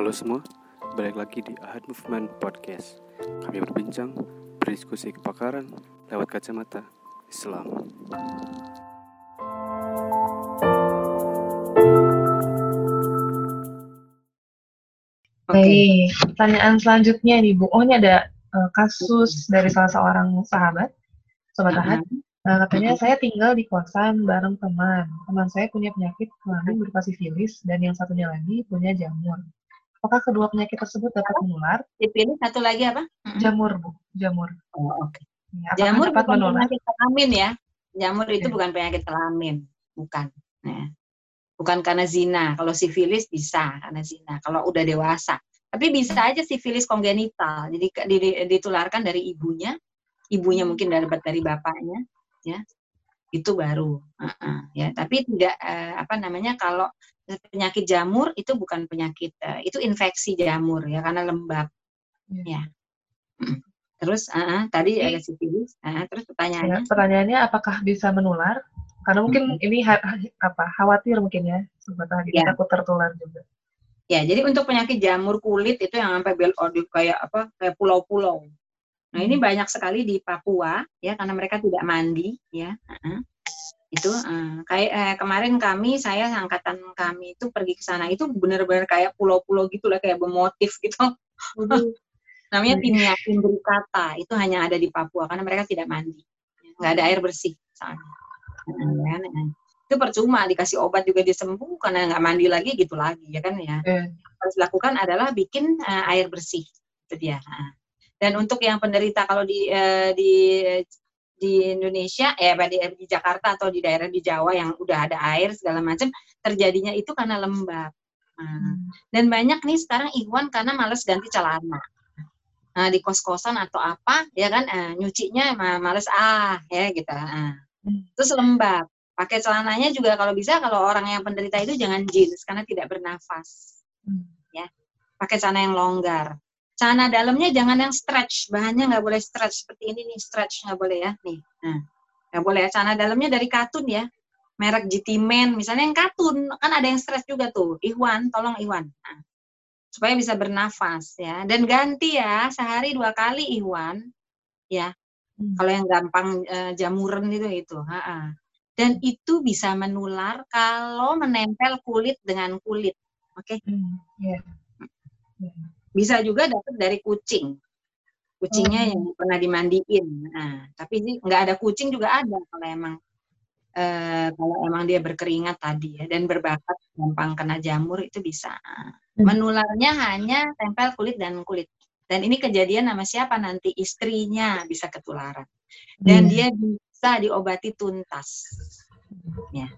Halo semua, balik lagi di Ahad Movement Podcast. Kami berbincang, berdiskusi kepakaran lewat kacamata Islam. Oke, Baik, pertanyaan selanjutnya nih Bu. Oh ini ada uh, kasus dari salah seorang sahabat, sobat Ahad. Uh, katanya saya tinggal di kosan bareng teman. Teman saya punya penyakit kelamin berupa sifilis dan yang satunya lagi punya jamur. Apakah kedua penyakit tersebut dapat menular? dipilih satu lagi apa? Jamur Bu, jamur. Oh, oke. Ya, apakah Jamur dapat bukan menular? penyakit kelamin ya. Jamur itu Ya. bukan penyakit kelamin, bukan. Ya. Bukan karena zina. Kalau sifilis bisa karena zina. Kalau udah dewasa. Tapi bisa aja sifilis kongenital. Jadi ditularkan dari ibunya, ibunya mungkin dapat dari bapaknya, ya. Itu baru. Uh-uh, ya. Tapi tidak eh, apa namanya kalau penyakit jamur itu bukan penyakit eh, itu infeksi jamur ya karena lembab. Ya. Ya. Terus uh, tadi Jadi- ada sifilis. Uh, terus Ya, pertanyaannya pertanyaannya apakah bisa menular? Karena mungkin ini ha- apa khawatir mungkin ya, sobat Ahad, Ya. takut tertular juga. Ya, jadi untuk penyakit jamur kulit itu yang sampai bel kayak apa? kayak pulau-pulau. Nah, ini Hmm. banyak sekali di Papua ya karena mereka tidak mandi ya. Itu eh, kayak eh, kemarin kami saya angkatan kami itu pergi ke sana itu benar-benar kayak pulau-pulau gitu lah kayak bermotif gitu. Namanya Hmm. Timia imbricata. Itu hanya ada di Papua karena mereka tidak mandi. Nggak ada air bersih soalnya. Heeh, kan? Heeh. Itu percuma dikasih obat juga disembuh karena nggak mandi lagi gitu lagi ya kan ya Eh, harus dilakukan adalah bikin eh, air bersih itu dia dan untuk yang penderita kalau di eh, di di Indonesia ya apa, di, di Jakarta atau di daerah di Jawa yang udah ada air segala macam terjadinya itu karena lembab Nah, dan banyak nih sekarang Ikhwan karena males ganti celana nah di kos-kosan atau apa ya kan eh, nyucinya ma- males ah ya gitu Nah. Hmm. terus lembab pakai celananya juga kalau bisa kalau orang yang penderita itu jangan jeans karena tidak bernafas hmm. pakai celana yang longgar. Celana dalamnya jangan yang stretch, bahannya nggak boleh stretch. Seperti ini nih, stretch. Nggak boleh ya, nih, nah, nggak boleh ya. Celana dalamnya dari katun ya, merek GT Men, misalnya yang katun, kan ada yang stretch juga tuh, Iwan, tolong Iwan, nah, supaya bisa bernafas ya, dan ganti ya, sehari dua kali Iwan, ya, Hmm. kalau yang gampang eh, jamuran itu itu, ha-ha. dan itu bisa menular kalau menempel kulit dengan kulit, oke? Hmm, ya. Ya. Bisa juga dapat dari kucing. Kucingnya Oh. yang pernah dimandiin. Nah tapi ini nggak ada kucing juga ada kalau emang eh, kalau emang dia berkeringat tadi ya dan berbakat gampang kena jamur itu bisa. Menularnya hanya tempel kulit dan kulit. Dan ini kejadian sama siapa? Nanti istrinya bisa ketularan. Dan Iya. dia bisa diobati tuntas. Ya.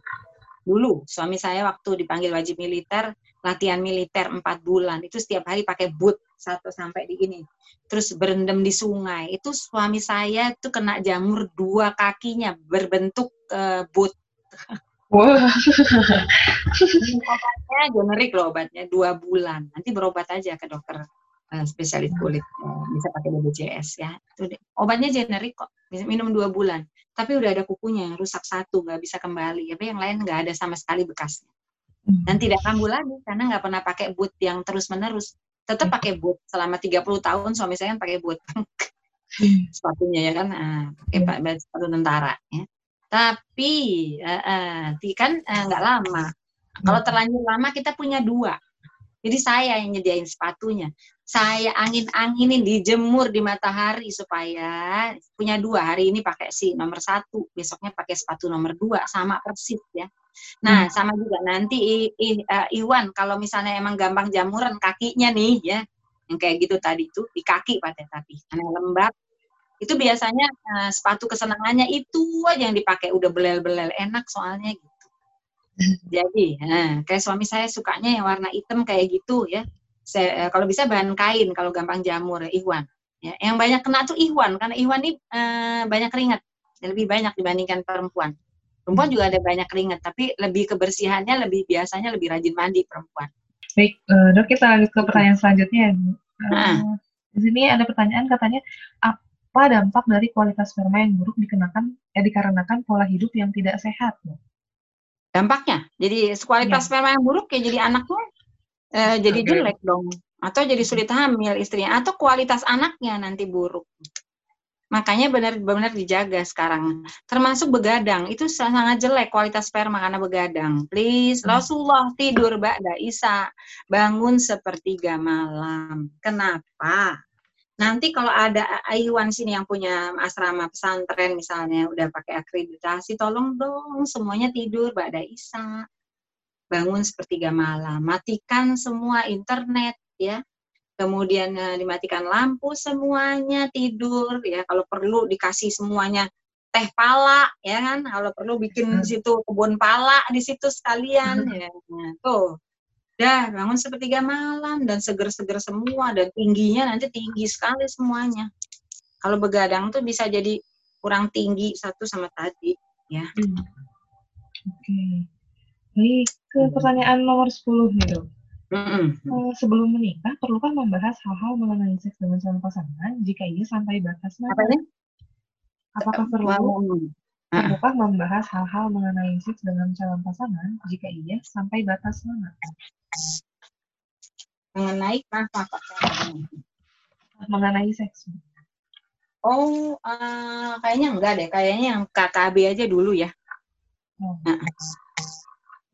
Dulu suami saya waktu dipanggil wajib militer latihan militer empat bulan itu setiap hari pakai boot satu sampai di ini. Terus berendam di sungai itu suami saya itu kena jamur dua kakinya berbentuk eh, boot. Wah, Minum obatnya generik loh obatnya dua bulan. Nanti berobat aja ke dokter eh, spesialis kulit. Eh, bisa pakai BPJS ya. Itu deh. obatnya generik kok bisa minum dua bulan. Tapi udah ada kukunya yang rusak satu nggak bisa kembali. Tapi yang lain nggak ada sama sekali bekasnya dan tidak kambuh lagi karena nggak pernah pakai boot yang terus menerus tetap pakai boot selama 30 tahun suami saya kan pakai boot. Sepatunya ya kan? Ah, pakai Hmm. pak sepatu tentara ya. Tapi eh, ti- kan eh, nggak lama. Kalau terlanjur lama kita punya dua. Jadi saya yang nyediain sepatunya. Saya angin-anginin dijemur di matahari supaya punya dua. Hari ini pakai si nomor satu besoknya pakai sepatu nomor dua sama persis ya nah sama juga nanti I- I- eh, Iwan kalau misalnya emang gampang jamuran kakinya nih ya. Yang kayak gitu tadi tuh di kaki pada tapi. Karena lembab. Itu biasanya eh, sepatu kesenangannya itu aja yang dipakai. Udah belel-belel enak soalnya gitu. Jadi eh, kayak suami saya sukanya yang warna hitam kayak gitu ya. Saya, eh, kalau bisa bahan kain kalau gampang jamur Iwan ya. Yang banyak kena tuh Iwan karena Iwan ini eh, banyak keringat. Lebih banyak dibandingkan perempuan perempuan juga ada banyak keringat tapi lebih kebersihannya lebih biasanya lebih rajin mandi perempuan baik, eh, dok kita lanjut ke pertanyaan selanjutnya. ya, Bu. Eh, Ah. Di sini ada pertanyaan katanya apa dampak dari kualitas sperma yang buruk dikenakan eh, dikarenakan pola hidup yang tidak sehat? Dampaknya jadi kualitas Iya. sperma yang buruk ya jadi anaknya Eh, jadi Oke. jelek dong. Atau jadi sulit hamil istrinya. Atau kualitas anaknya nanti buruk. Makanya benar-benar dijaga sekarang. Termasuk begadang. Itu sangat jelek kualitas sperma karena begadang. Please, Hmm. Rasulullah tidur Ba'da Isa. Bangun sepertiga malam. Kenapa? Nanti kalau ada Aiwan sini yang punya asrama pesantren misalnya udah pakai akreditasi, tolong dong semuanya tidur Ba'da Isa. Bangun sepertiga malam. Matikan semua internet ya kemudian eh, dimatikan lampu semuanya tidur ya. Kalau perlu dikasih semuanya teh pala ya kan? Kalau perlu bikin di situ kebun pala di situ sekalian ya. Nah, tuh. Dah bangun sepertiga malam dan seger-seger semua dan tingginya nanti tinggi sekali semuanya. Kalau begadang tuh bisa jadi kurang tinggi satu sama tadi Hmm. Oke. Baik, ke pertanyaan nomor 10 nih, Dok. Mm-mm. Eh, sebelum menikah, perlukah membahas hal-hal mengenai seks dengan calon pasangan? Jika iya, sampai batas mana? apa Apakah perlu Ah. perlukah membahas hal-hal mengenai seks dengan calon pasangan? Jika iya, sampai batas mana? mengenai apa Mengenai seks. Oh, eh, kayaknya enggak deh. Kayaknya yang KKB aja dulu ya. Oh, Nah,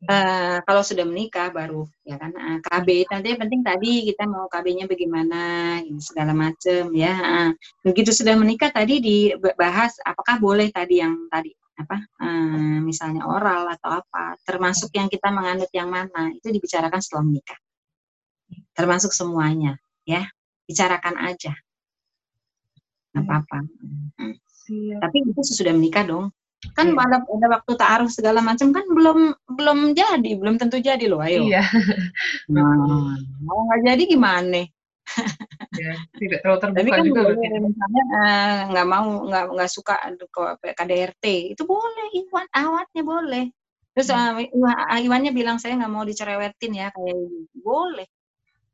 eh, kalau sudah menikah baru ya kan. Nah, KB nanti yang penting tadi kita mau KB-nya bagaimana, ini segala macam ya. Ah, Begitu sudah menikah tadi dibahas apakah boleh tadi yang tadi apa, eh, misalnya oral atau apa, termasuk yang kita menganut yang mana itu dibicarakan setelah menikah. Termasuk semuanya ya, bicarakan aja. Nggak apa-apa. siap. Tapi itu sesudah menikah dong. Kan Iya. pada pada waktu taaruf segala macam kan belum belum jadi, belum tentu jadi loh. Ayo. Iya, Nah, mau nggak jadi gimana? ya, tidak terlalu Tapi terbuka kan juga boleh, misalnya eh, nggak mau nggak nggak suka ke KDRT itu boleh Iwan awatnya boleh. Terus Iwan- Iwannya bilang saya nggak mau dicerewetin ya kayak gitu. boleh.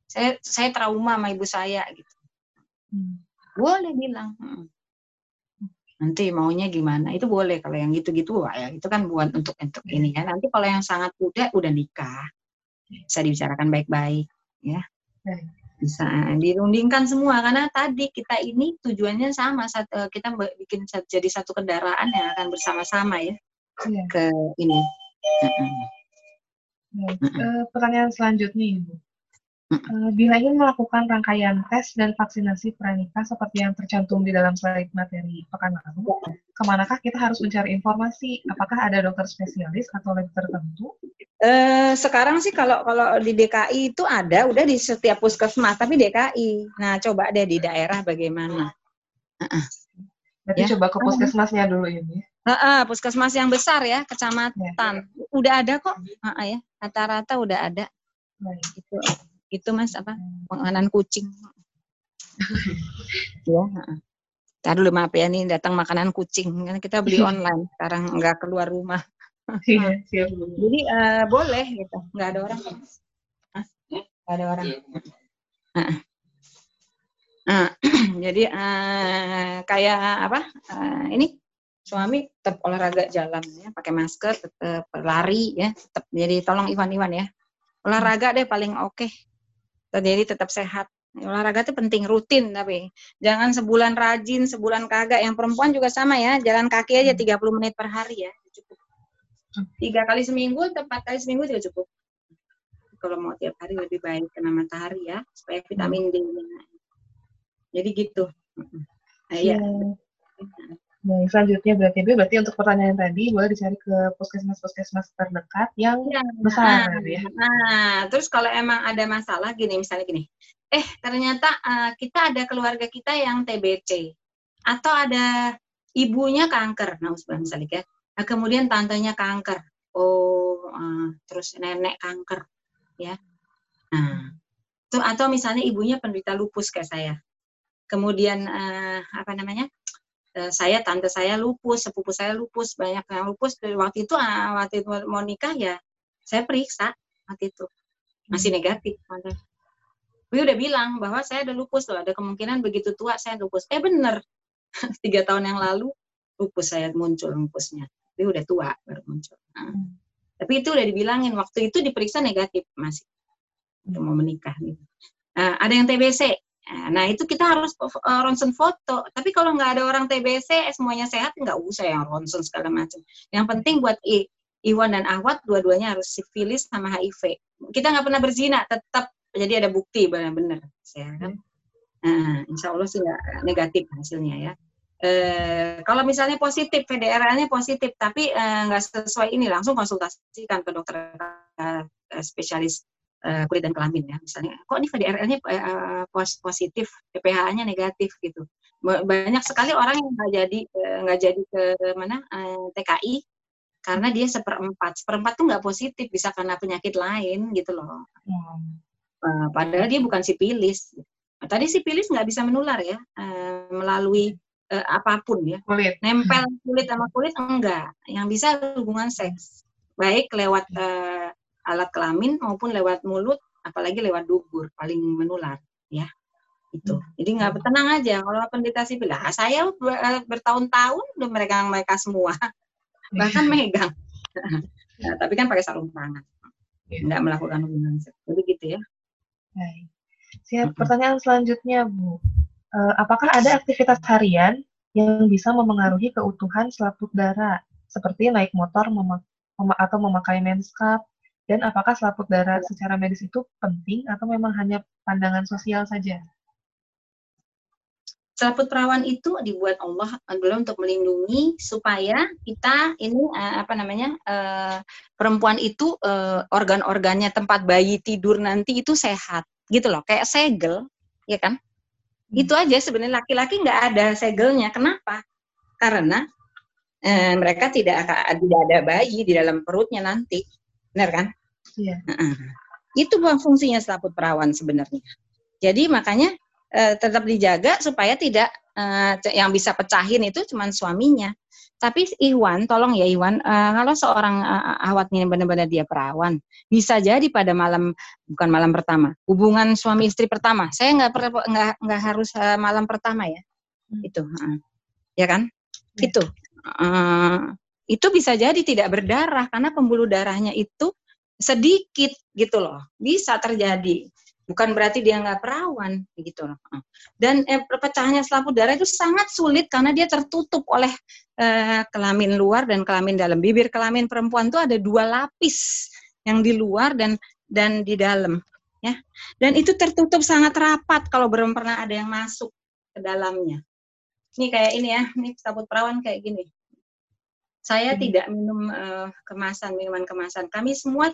Saya saya trauma sama ibu saya gitu. Hmm. Boleh bilang. Mm. Nanti maunya gimana? Itu boleh kalau yang gitu-gitu ya itu kan buat untuk untuk ini ya. Nanti kalau yang sangat muda udah nikah bisa dibicarakan baik-baik ya. Bisa dirundingkan semua karena tadi kita ini tujuannya sama eh, kita bikin jadi satu kendaraan yang akan bersama-sama ya Iya. ke ini. Baik. Mm-mm. Eh, pertanyaan selanjutnya, Ibu. Eh, bila ingin melakukan rangkaian tes dan vaksinasi pranikah seperti yang tercantum di dalam slide materi pekan lalu, ke manakah kita harus mencari informasi? Apakah ada dokter spesialis atau lab tertentu? Eh, sekarang sih kalau kalau di DKI itu ada udah di setiap puskesmas tapi DKI. Nah, coba deh di daerah bagaimana. Berarti Ya. coba ke puskesmasnya dulu ini. Heeh, puskesmas yang besar ya, kecamatan. Udah ada kok. Heeh ya, rata-rata udah ada. Baik. Itu itu Mas apa? Penganan kucing. ya. Tadi dulu maaf ya nih datang makanan kucing karena kita beli online sekarang nggak keluar rumah. Iya, siap. Bu. Jadi eh, boleh gitu, nggak ada orang. Nggak ada orang. Nah, jadi eh, kayak apa? eh, ini suami tetap olahraga jalan ya, pakai masker, tetap lari ya, tetap. Jadi tolong Iwan-Iwan ya, olahraga deh paling oke. Jadi tetap sehat. Olahraga itu penting rutin tapi jangan sebulan rajin, sebulan kagak. Yang perempuan juga sama ya, jalan kaki aja 30 menit per hari ya, cukup. Tiga kali seminggu, atau empat kali seminggu juga cukup. Kalau mau tiap hari lebih baik kena matahari ya, supaya vitamin D-nya. Jadi gitu. Nah, iya. Siap. Baik, selanjutnya berarti berarti untuk pertanyaan tadi boleh dicari ke puskesmas-puskesmas terdekat yang Iya. besar Nah, ya. Nah, terus kalau emang ada masalah gini, misalnya gini, eh ternyata eh, kita ada keluarga kita yang TBC atau ada ibunya kanker, nah misalnya ya, Nah, kemudian tantenya kanker, oh eh, terus nenek kanker, ya, nah, tuh atau misalnya ibunya penderita lupus kayak saya, kemudian eh, apa namanya? Eh, saya tante saya lupus, sepupu saya lupus, banyak yang lupus. Waktu itu ah, waktu itu mau nikah ya saya periksa waktu itu masih negatif. Gue udah bilang bahwa saya ada lupus loh, ada kemungkinan begitu tua saya lupus. Eh bener, tiga tahun yang lalu lupus saya muncul lupusnya. Dia udah tua baru muncul. Nah, Tapi itu udah dibilangin waktu itu diperiksa negatif masih. mau menikah. Gitu. Uh, ada yang TBC, Nah, itu kita harus uh, ronsen foto. Tapi kalau nggak ada orang TBC, semuanya sehat, nggak usah yang ronsen segala macam. Yang penting buat I, Iwan dan Ahwat, dua-duanya harus sifilis sama HIV. Kita nggak pernah berzina, tetap jadi ada bukti benar-benar. Ya, kan? Nah, insya Allah sih nggak negatif hasilnya ya. E, kalau misalnya positif, PDRA-nya positif, tapi nggak e, sesuai ini, langsung konsultasikan ke dokter e, spesialis uh, kulit dan kelamin ya misalnya. Kok ini VDRL-nya uh, eh, pos positif PPH-nya negatif gitu. Banyak sekali orang yang nggak jadi eh, nggak jadi ke mana uh, TKI karena dia seperempat. Seperempat tuh nggak positif bisa karena penyakit lain gitu loh. Hmm. uh, padahal dia bukan sipilis. Nah, tadi sipilis nggak bisa menular ya uh, melalui uh, apa pun ya. Kulit. Nempel kulit sama kulit enggak. Yang bisa hubungan seks. Baik lewat uh, alat kelamin maupun lewat mulut apalagi lewat dubur paling menular ya. Itu. Hmm. jadi nggak tenang aja. Kalau pendeta sipil lah saya eh, bertahun-tahun udah mereka mereka semua. Bahkan megang. Nah, tapi kan pakai sarung tangan. Iya. nggak melakukan hubungan seks jadi gitu ya. Baik. siap pertanyaan selanjutnya bu. Uh, apakah ada aktivitas harian yang bisa memengaruhi keutuhan selaput darah seperti naik motor mem atau memakai menskap dan apakah selaput darah secara medis itu penting atau memang hanya pandangan sosial saja? Selaput perawan itu dibuat Allah adalah untuk melindungi supaya kita ini uh, apa namanya uh, perempuan itu uh, organ-organnya tempat bayi tidur nanti itu sehat gitu loh. Kayak segel ya kan? Hmm. itu aja sebenarnya laki-laki nggak ada segelnya. Kenapa? Karena uh, mereka tidak tidak ada bayi di dalam perutnya nanti benar kan? Iya. Uh-uh. Itu fungsinya selaput perawan sebenarnya. Jadi makanya uh, tetap dijaga supaya tidak uh, yang bisa pecahin itu cuma suaminya. Tapi Iwan, tolong ya Iwan, uh, kalau seorang uh, awat ini benar-benar dia perawan, bisa jadi pada malam bukan malam pertama, hubungan suami istri pertama. Saya nggak nggak nggak harus uh, malam pertama ya, hmm. itu, uh, ya kan? Ya. Itu. Uh, itu bisa jadi tidak berdarah karena pembuluh darahnya itu sedikit gitu loh. Bisa terjadi. Bukan berarti dia nggak perawan gitu loh. Dan eh, perpecahannya selaput darah itu sangat sulit karena dia tertutup oleh eh, kelamin luar dan kelamin dalam. Bibir kelamin perempuan itu ada dua lapis yang di luar dan dan di dalam ya. Dan itu tertutup sangat rapat kalau belum pernah ada yang masuk ke dalamnya. Ini kayak ini ya ini selaput perawan kayak gini saya hmm. tidak minum uh, kemasan, minuman kemasan. Kami semua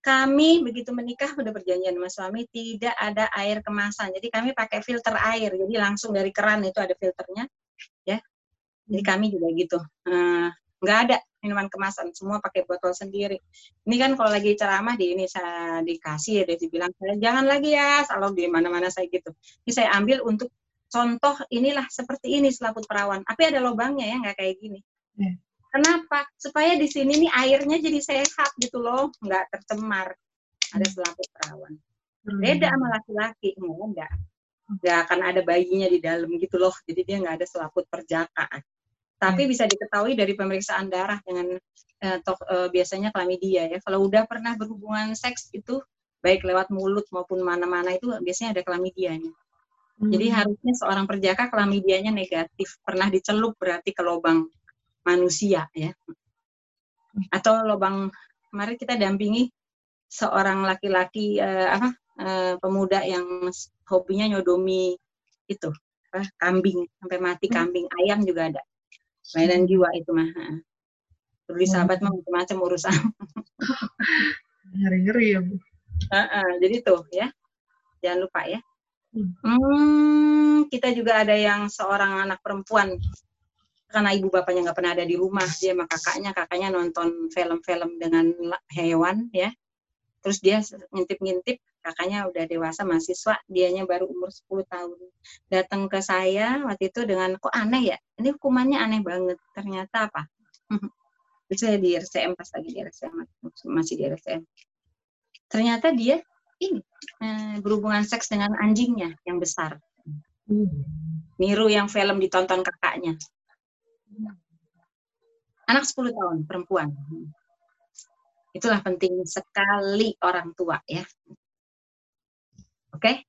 kami begitu menikah udah perjanjian sama suami tidak ada air kemasan. Jadi kami pakai filter air. Jadi langsung dari keran itu ada filternya, ya. Jadi kami juga gitu. Uh, nggak ada minuman kemasan, semua pakai botol sendiri. Ini kan kalau lagi ceramah di ini saya dikasih ya, dia dibilang jangan lagi ya, selalu di mana-mana saya gitu. Ini saya ambil untuk contoh inilah seperti ini selaput perawan. Tapi ada lubangnya ya, nggak kayak gini. Yeah. Kenapa? Supaya di sini nih airnya jadi sehat gitu loh, nggak tercemar. Ada hmm. selaput perawan. Beda sama laki-laki, enggak. Nggak akan ada bayinya di dalam gitu loh. Jadi dia nggak ada selaput perjaka. Tapi hmm. bisa diketahui dari pemeriksaan darah dengan eh, toh, eh, biasanya klamidia ya. Kalau udah pernah berhubungan seks itu baik lewat mulut maupun mana-mana itu biasanya ada klamidianya. Hmm. Jadi harusnya seorang perjaka klamidianya negatif, pernah dicelup berarti ke lubang manusia ya. Atau lubang kemarin kita dampingi seorang laki-laki uh, apa uh, pemuda yang hobinya nyodomi itu uh, kambing sampai mati hmm. kambing. Ayam juga ada. Mainan jiwa itu mah perlu sahabat mah macam-macam urusan. Ngeri-ngeri ya bu. Uh, uh, jadi tuh ya. Jangan lupa ya. Hmm. hmm, kita juga ada yang seorang anak perempuan karena ibu bapaknya nggak pernah ada di rumah dia sama kakaknya kakaknya nonton film-film dengan hewan ya. Terus dia ngintip-ngintip kakaknya udah dewasa mahasiswa dianya baru umur 10 tahun. Datang ke saya waktu itu dengan kok aneh ya? Ini hukumannya aneh banget. Ternyata apa? Itu saya di RCM pas lagi di RCM masih di RCM ternyata dia ini eh, berhubungan seks dengan anjingnya yang besar. Hmm. niru yang film ditonton kakaknya Anak 10 tahun, perempuan. Itulah penting sekali orang tua ya. Oke?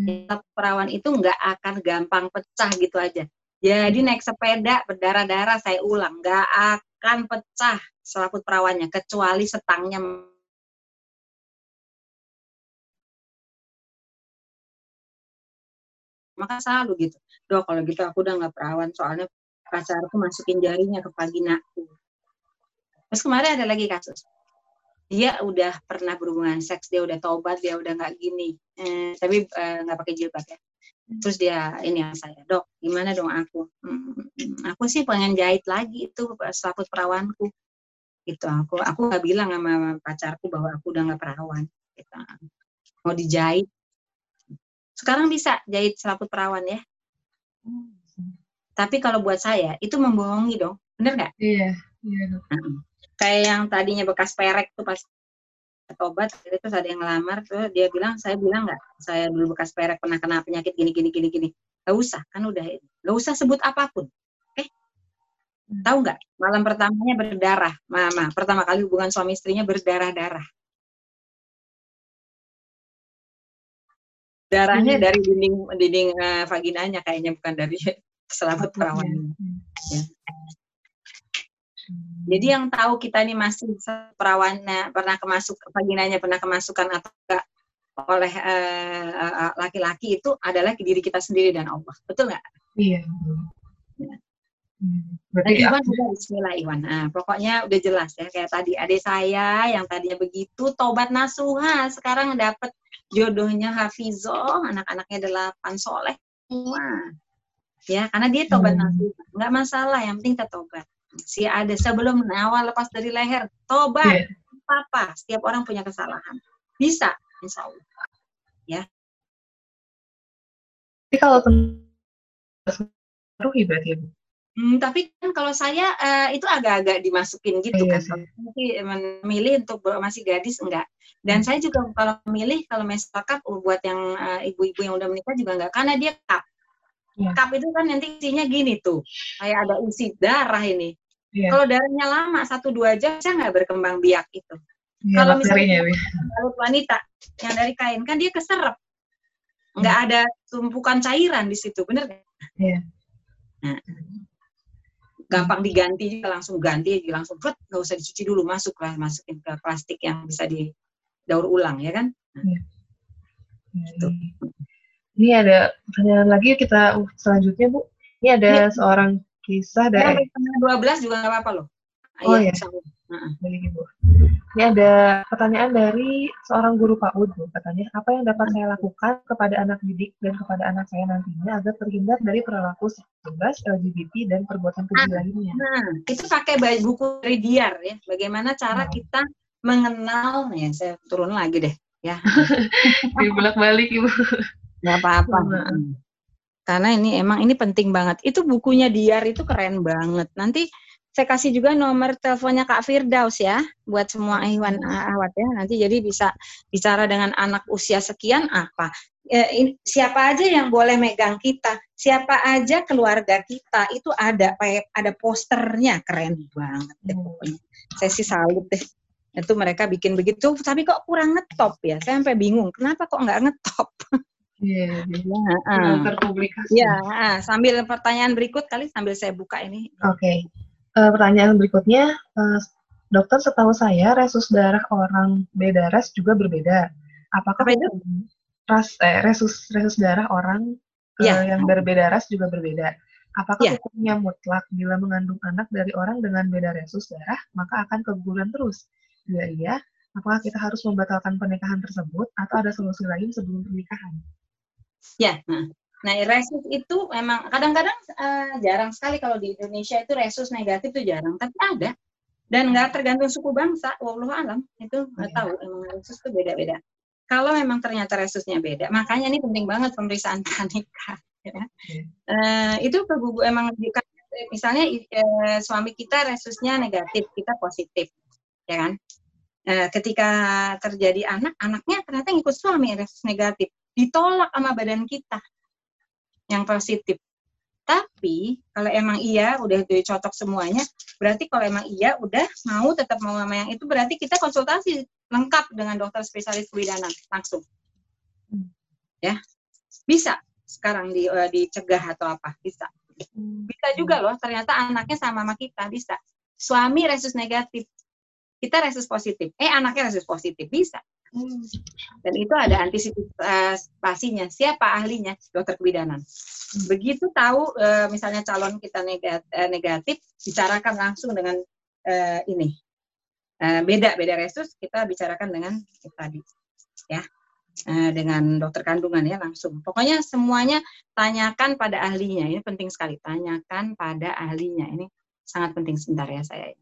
Hmm. Okay? Perawan itu nggak akan gampang pecah gitu aja. Jadi naik sepeda berdarah-darah saya ulang nggak akan pecah selaput perawannya kecuali setangnya maka selalu gitu dok kalau gitu aku udah nggak perawan soalnya pacarku masukin jarinya ke vaginaku terus kemarin ada lagi kasus. Dia udah pernah berhubungan seks dia udah tobat dia udah nggak gini. Eh, tapi eh, nggak eh, pakai jilbab ya. Terus dia ini yang saya dok gimana dong aku? Hmm, aku sih pengen jahit lagi itu selaput perawanku. Gitu aku aku nggak bilang sama pacarku bahwa aku udah nggak perawan gitu. mau dijahit. Sekarang bisa jahit selaput perawan ya. Hmm. Tapi kalau buat saya itu membohongi dong, bener nggak? Iya. iya. Nah, kayak yang tadinya bekas perek tuh pas tobat, itu ada yang ngelamar, tuh dia bilang, saya bilang nggak, saya dulu bekas perek pernah kena penyakit gini gini gini gini. Gak usah, kan udah, gak usah sebut apa pun. Hmm. Tahu nggak? Malam pertamanya berdarah, mama. Pertama kali hubungan suami istrinya berdarah-darah. darahnya hmm. dari dinding dinding uh, vaginanya kayaknya bukan dari selaput perawan. Ya. Jadi yang tahu kita ini masih perawannya pernah kemasuk vaginanya pernah kemasukan atau enggak oleh uh, laki-laki itu adalah diri kita sendiri dan Allah. Betul nggak? Iya. Ya. Berarti nah, Iwan juga Bismillah Iwan. Nah, pokoknya udah jelas ya kayak tadi adik saya yang tadinya begitu tobat nasuha sekarang dapat jodohnya Hafizoh, anak-anaknya delapan soleh semua. Ya, karena dia tobat hmm. nasuha. Nggak masalah, yang penting kita tobat. Si ada sebelum awal lepas dari leher, tobat. Yeah. Apa, setiap orang punya kesalahan. Bisa, insya Allah. Ya. Tapi kalau ruhi berarti Bu? Hmm, tapi kan kalau saya uh, itu agak-agak dimasukin gitu iya, kan. Tapi memilih untuk masih gadis enggak. Dan hmm. saya juga kalau memilih kalau cup buat yang eh, ibu-ibu uh, yang udah menikah juga enggak karena dia cup. Yeah. Cup itu kan nanti isinya gini tuh. Kayak ada isi darah ini. Yeah. Kalau darahnya lama satu dua jam saya nggak berkembang biak itu. Yeah, kalau misalnya kalau wanita yang dari kain kan dia keserap. Nggak hmm. ada tumpukan cairan di situ, bener kan? Iya. Nah, gampang diganti langsung ganti langsung put nggak usah dicuci dulu masuk lah masukin ke plastik yang bisa didaur ulang ya kan ya. Gitu. Ini ada pertanyaan lagi kita uh, selanjutnya bu ini ada ya. seorang kisah dari dua belas juga nggak apa-apa loh oh ya, ya. Baik, Ibu. Ini ada pertanyaan dari seorang guru PAUD, Bu. Katanya, apa yang dapat saya lakukan kepada anak didik dan kepada anak saya nantinya agar terhindar dari perilaku bebas, LGBT, dan perbuatan keji nah, lainnya? Nah, itu pakai buku dari Diar ya. Bagaimana cara nah. kita mengenal, ya saya turun lagi deh. ya. Dibolak-balik, Ibu. Gak apa-apa. Karena ini emang ini penting banget. Itu bukunya Diar itu keren banget. Nanti saya kasih juga nomor teleponnya Kak Firdaus ya buat semua Iwan Awat ya. Nanti jadi bisa bicara dengan anak usia sekian apa. Ini, siapa aja yang boleh megang kita? Siapa aja keluarga kita? Itu ada ada posternya. Keren banget deh hmm. pokoknya. Saya sih salut deh. Itu mereka bikin begitu tapi kok kurang ngetop ya? Saya sampai bingung kenapa kok nggak ngetop Iya, yeah, uh, terpublikasi. Ya, uh, sambil pertanyaan berikut kali sambil saya buka ini. Oke. Okay. Uh, pertanyaan berikutnya, uh, dokter setahu saya resus darah orang beda ras juga berbeda. Apakah Apa itu? ras eh, resus resus darah orang uh, ya. yang berbeda ras juga berbeda? Apakah ya. hukumnya mutlak bila mengandung anak dari orang dengan beda resus darah maka akan keguguran terus? Bila iya, apakah kita harus membatalkan pernikahan tersebut atau ada solusi lain sebelum pernikahan? Ya, nah, Nah, resus itu memang kadang-kadang uh, jarang sekali kalau di Indonesia itu resus negatif itu jarang, tapi ada. Dan nggak tergantung suku bangsa, wallahu alam, itu nggak iya. tahu emang resus itu beda-beda. Kalau memang ternyata resusnya beda, makanya ini penting banget pemeriksaan pranikah. Ya. Uh, itu kegugu emang misalnya uh, suami kita resusnya negatif, kita positif, ya kan? Uh, ketika terjadi anak, anaknya ternyata ngikut suami resus negatif, ditolak sama badan kita yang positif. Tapi kalau emang iya udah cocok semuanya, berarti kalau emang iya udah mau tetap mau sama yang itu berarti kita konsultasi lengkap dengan dokter spesialis kebidanan langsung. Ya, bisa sekarang di, uh, dicegah atau apa? Bisa. Bisa juga loh, ternyata anaknya sama sama kita, bisa. Suami resus negatif, kita resus positif. Eh, anaknya resus positif, bisa. Dan itu ada antisipasinya. Siapa ahlinya? Dokter kebidanan. Begitu tahu uh, misalnya calon kita negatif, negatif bicarakan langsung dengan uh, ini. Beda beda resus kita bicarakan dengan tadi ya dengan dokter kandungan ya langsung. Pokoknya semuanya tanyakan pada ahlinya. Ini penting sekali. Tanyakan pada ahlinya. Ini sangat penting sebentar ya saya.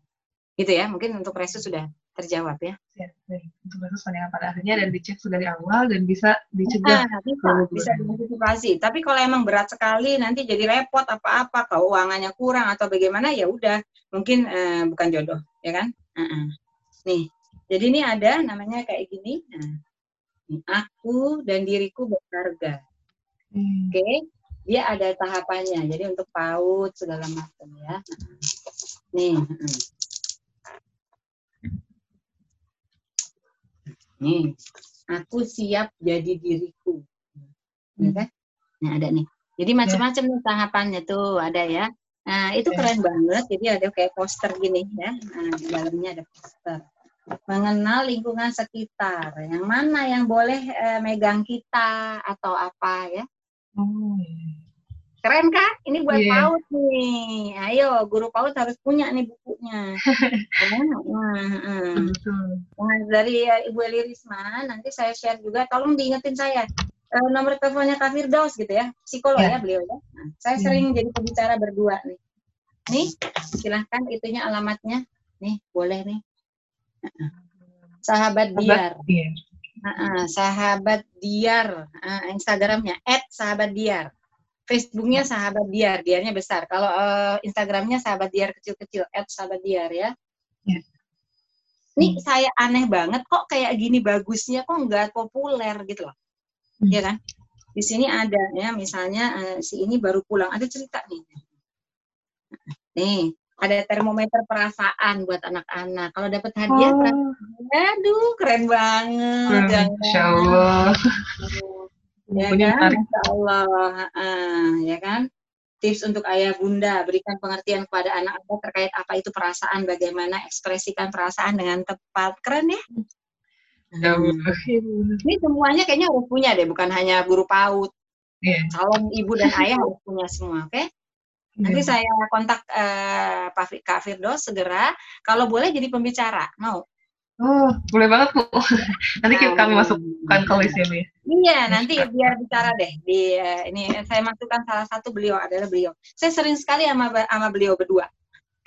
Gitu ya. Mungkin untuk resus sudah terjawab ya. Ya, baik. Untuk kasus penanganan pada akhirnya dan dicek dari awal dan bisa dicegah. Nah, bisa, bisa diantisipasi. Tapi kalau emang berat sekali nanti jadi repot apa-apa, keuangannya kurang atau bagaimana ya udah mungkin uh, bukan jodoh, ya kan? Uh -uh. Nih, jadi ini ada namanya kayak gini. Nah, aku dan diriku berharga. Hmm. Oke, okay? dia ada tahapannya. Jadi untuk PAUD segala macam ya. Nih. Nih, aku siap jadi diriku. Ya kan? Nah, ada nih. Jadi macam-macam nih tahapannya tuh ada ya. Nah, itu keren banget. Jadi ada kayak poster gini ya. Nah, di dalamnya ada poster. Mengenal lingkungan sekitar. Yang mana yang boleh eh, megang kita atau apa ya. Oh. Iya. Keren kan? Ini buat yeah. PAUD nih. Ayo, guru PAUD harus punya nih bukunya. nah, nah, dari uh, Ibu Eli Risma, nanti saya share juga. Tolong diingetin saya. Uh, nomor teleponnya Kak Firdaus gitu ya. Psikolog yeah. ya beliau ya. Nah, saya yeah. sering jadi pembicara berdua nih. Nih, silahkan itunya alamatnya. Nih, boleh nih. Sahabat Diar. Uh, uh, sahabat Diar. Uh, Instagramnya, at sahabat Diar Facebooknya sahabat diar, diarnya besar. Kalau uh, Instagramnya sahabat diar kecil-kecil, at sahabat diar ya. ya. Ini hmm. saya aneh banget kok kayak gini bagusnya kok nggak populer gitu loh, hmm. ya kan? Di sini ada ya, misalnya uh, si ini baru pulang, ada cerita nih. Nih, ada termometer perasaan buat anak-anak. Kalau dapat hadiah, oh. aduh keren banget. Masya Allah ya kan? Allah, uh, ya kan? Tips untuk ayah bunda, berikan pengertian kepada anak-anak terkait apa itu perasaan, bagaimana ekspresikan perasaan dengan tepat. Keren ya? Ya, Ini semuanya kayaknya harus punya deh, bukan hanya guru PAUD. Yeah. Calon ibu dan ayah harus punya semua, oke? Okay? Nanti yeah. saya kontak uh, Pak Kak Firdos segera. Kalau boleh jadi pembicara, mau? Oh, boleh banget Bu. nanti kita kami masukkan ke list ini. Iya, nanti biar bicara deh di uh, ini saya masukkan salah satu beliau adalah beliau. Saya sering sekali sama sama beliau berdua.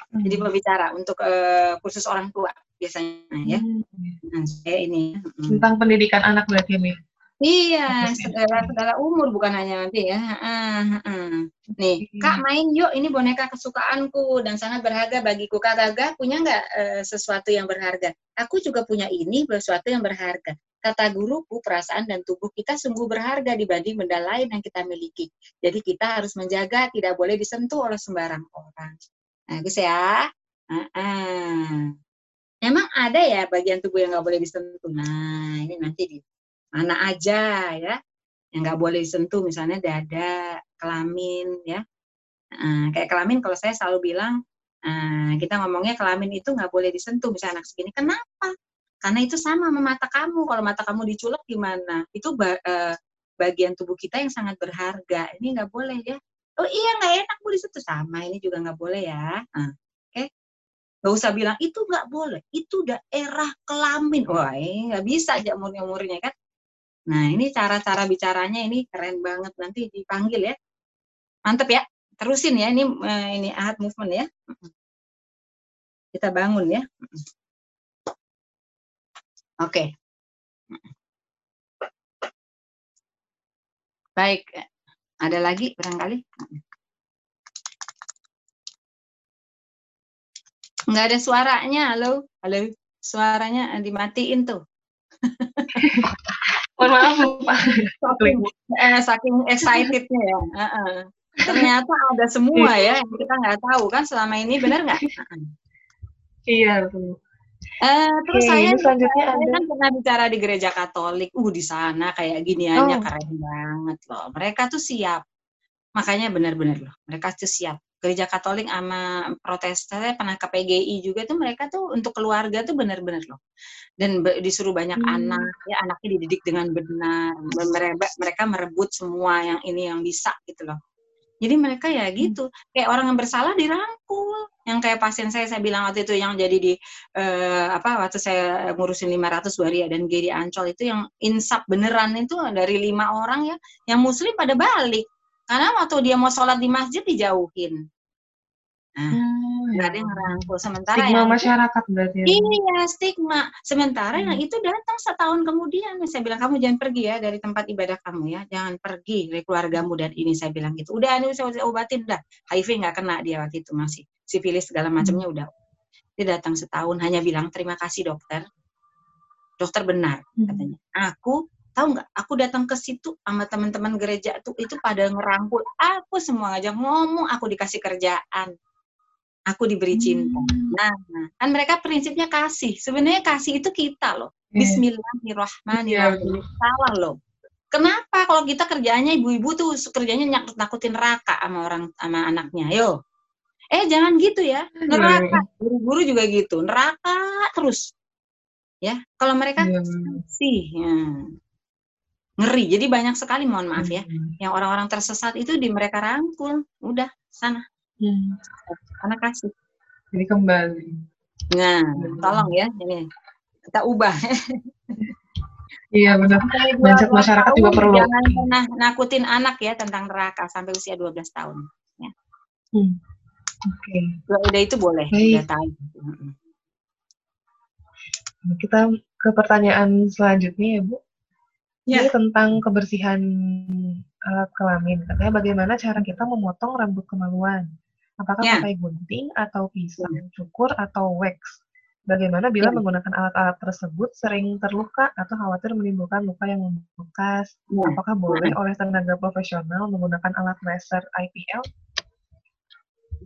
Hmm. Jadi pembicara untuk uh, kursus orang tua biasanya ya. Hmm. Nah, saya ini tentang pendidikan anak berarti ini. Iya, segala segala umur bukan hanya nanti ya. Uh, uh. Nih, iya. Kak main yuk, ini boneka kesukaanku dan sangat berharga bagiku. Kak Gaga punya nggak uh, sesuatu yang berharga? Aku juga punya ini sesuatu yang berharga. Kata guruku, perasaan dan tubuh kita sungguh berharga dibanding benda lain yang kita miliki. Jadi kita harus menjaga, tidak boleh disentuh oleh sembarang orang. Nah, guys ya. Uh, uh. Emang ada ya bagian tubuh yang nggak boleh disentuh? Nah, ini nanti di mana aja ya. Yang nggak boleh disentuh misalnya dada kelamin ya. Uh, kayak kelamin kalau saya selalu bilang uh, kita ngomongnya kelamin itu nggak boleh disentuh misalnya anak segini. Kenapa? Karena itu sama sama mata kamu. Kalau mata kamu diculek gimana? Itu ba uh, bagian tubuh kita yang sangat berharga. Ini nggak boleh ya. Oh iya nggak enak bu disentuh. Sama ini juga nggak boleh ya. Uh, oke? Okay? Gak usah bilang itu nggak boleh, itu daerah kelamin. Wah, nggak bisa aja umurnya-umurnya kan. Nah, ini cara-cara bicaranya ini keren banget. Nanti dipanggil ya. Mantep ya. Terusin ya. Ini eh, ini ahad movement ya. Kita bangun ya. Oke. Baik. Ada lagi barangkali? Enggak ada suaranya. Halo. Halo. Suaranya dimatiin tuh. Mohon maaf Pak. Saking, eh, saking excitednya ya. Uh -uh. Ternyata ada semua ya yang kita nggak tahu kan selama ini benar nggak? Iya betul. Eh, terus Oke, saya, selanjutnya saya ada. kan pernah bicara di gereja Katolik. Uh, di sana kayak giniannya Oh. keren banget loh. Mereka tuh siap. Makanya benar-benar loh, mereka tuh siap. Gereja Katolik sama Protestan pernah ke PGI juga tuh mereka tuh untuk keluarga tuh benar-benar loh. Dan be- disuruh banyak Hmm. anak, ya anaknya dididik dengan benar. Mereka, mereka merebut semua yang ini yang bisa gitu loh. Jadi mereka ya gitu, kayak orang yang bersalah dirangkul. Yang kayak pasien saya, saya bilang waktu itu yang jadi di eh, apa waktu saya ngurusin 500 waria dan G di Ancol itu yang insap beneran itu dari lima orang ya, yang muslim pada balik. Karena waktu dia mau sholat di masjid dijauhin. Nah, Hmm, nggak ada ya. yang ngerangkul. Sementara Stigma yang masyarakat berarti ya. Iya, stigma. Sementara yang Hmm. itu datang setahun kemudian. Saya bilang, kamu jangan pergi ya dari tempat ibadah kamu ya. Jangan pergi dari keluargamu dan ini saya bilang gitu. Udah, ini saya obatin dah. HIV nggak kena dia waktu itu masih. Sifilis segala macamnya udah. Dia datang setahun hanya bilang, terima kasih dokter. Dokter benar Hmm. katanya. Aku tahu nggak? Aku datang ke situ sama teman-teman gereja tuh itu pada ngerangkul. Aku semua ngajak ngomong. Aku dikasih kerjaan. Aku diberi cinta. Hmm. Nah, nah, kan mereka prinsipnya kasih. Sebenarnya kasih itu kita loh. Iya. Bismillahirrahmanirrahim. Salah loh. Kenapa kalau kita kerjanya ibu-ibu tuh kerjanya nyakut nakutin neraka sama orang sama anaknya? Yo. Eh jangan gitu ya. Neraka. Guru-guru juga gitu. Neraka terus. Ya. Kalau mereka Iya. sih ya. Ngeri. Jadi banyak sekali mohon maaf ya. Hmm. Yang orang-orang tersesat itu di mereka rangkul. Udah sana. Hmm. Karena kasih. Jadi kembali. Nah, Hmm. tolong ya ini kita ubah. Iya benar. 12 masyarakat juga perlu. Jangan pernah nakutin anak ya tentang neraka sampai usia 12 tahun. Hmm. Oke. Udah, udah itu boleh, udah tahu. Kita ke pertanyaan selanjutnya ya Bu. Ya. Ini tentang kebersihan alat kelamin. Katanya bagaimana cara kita memotong rambut kemaluan? Apakah Ya. pakai gunting atau pisau, cukur atau wax? Bagaimana bila Ya. menggunakan alat-alat tersebut sering terluka atau khawatir menimbulkan luka yang membekas? Ya. Apakah boleh oleh tenaga profesional menggunakan alat laser IPL?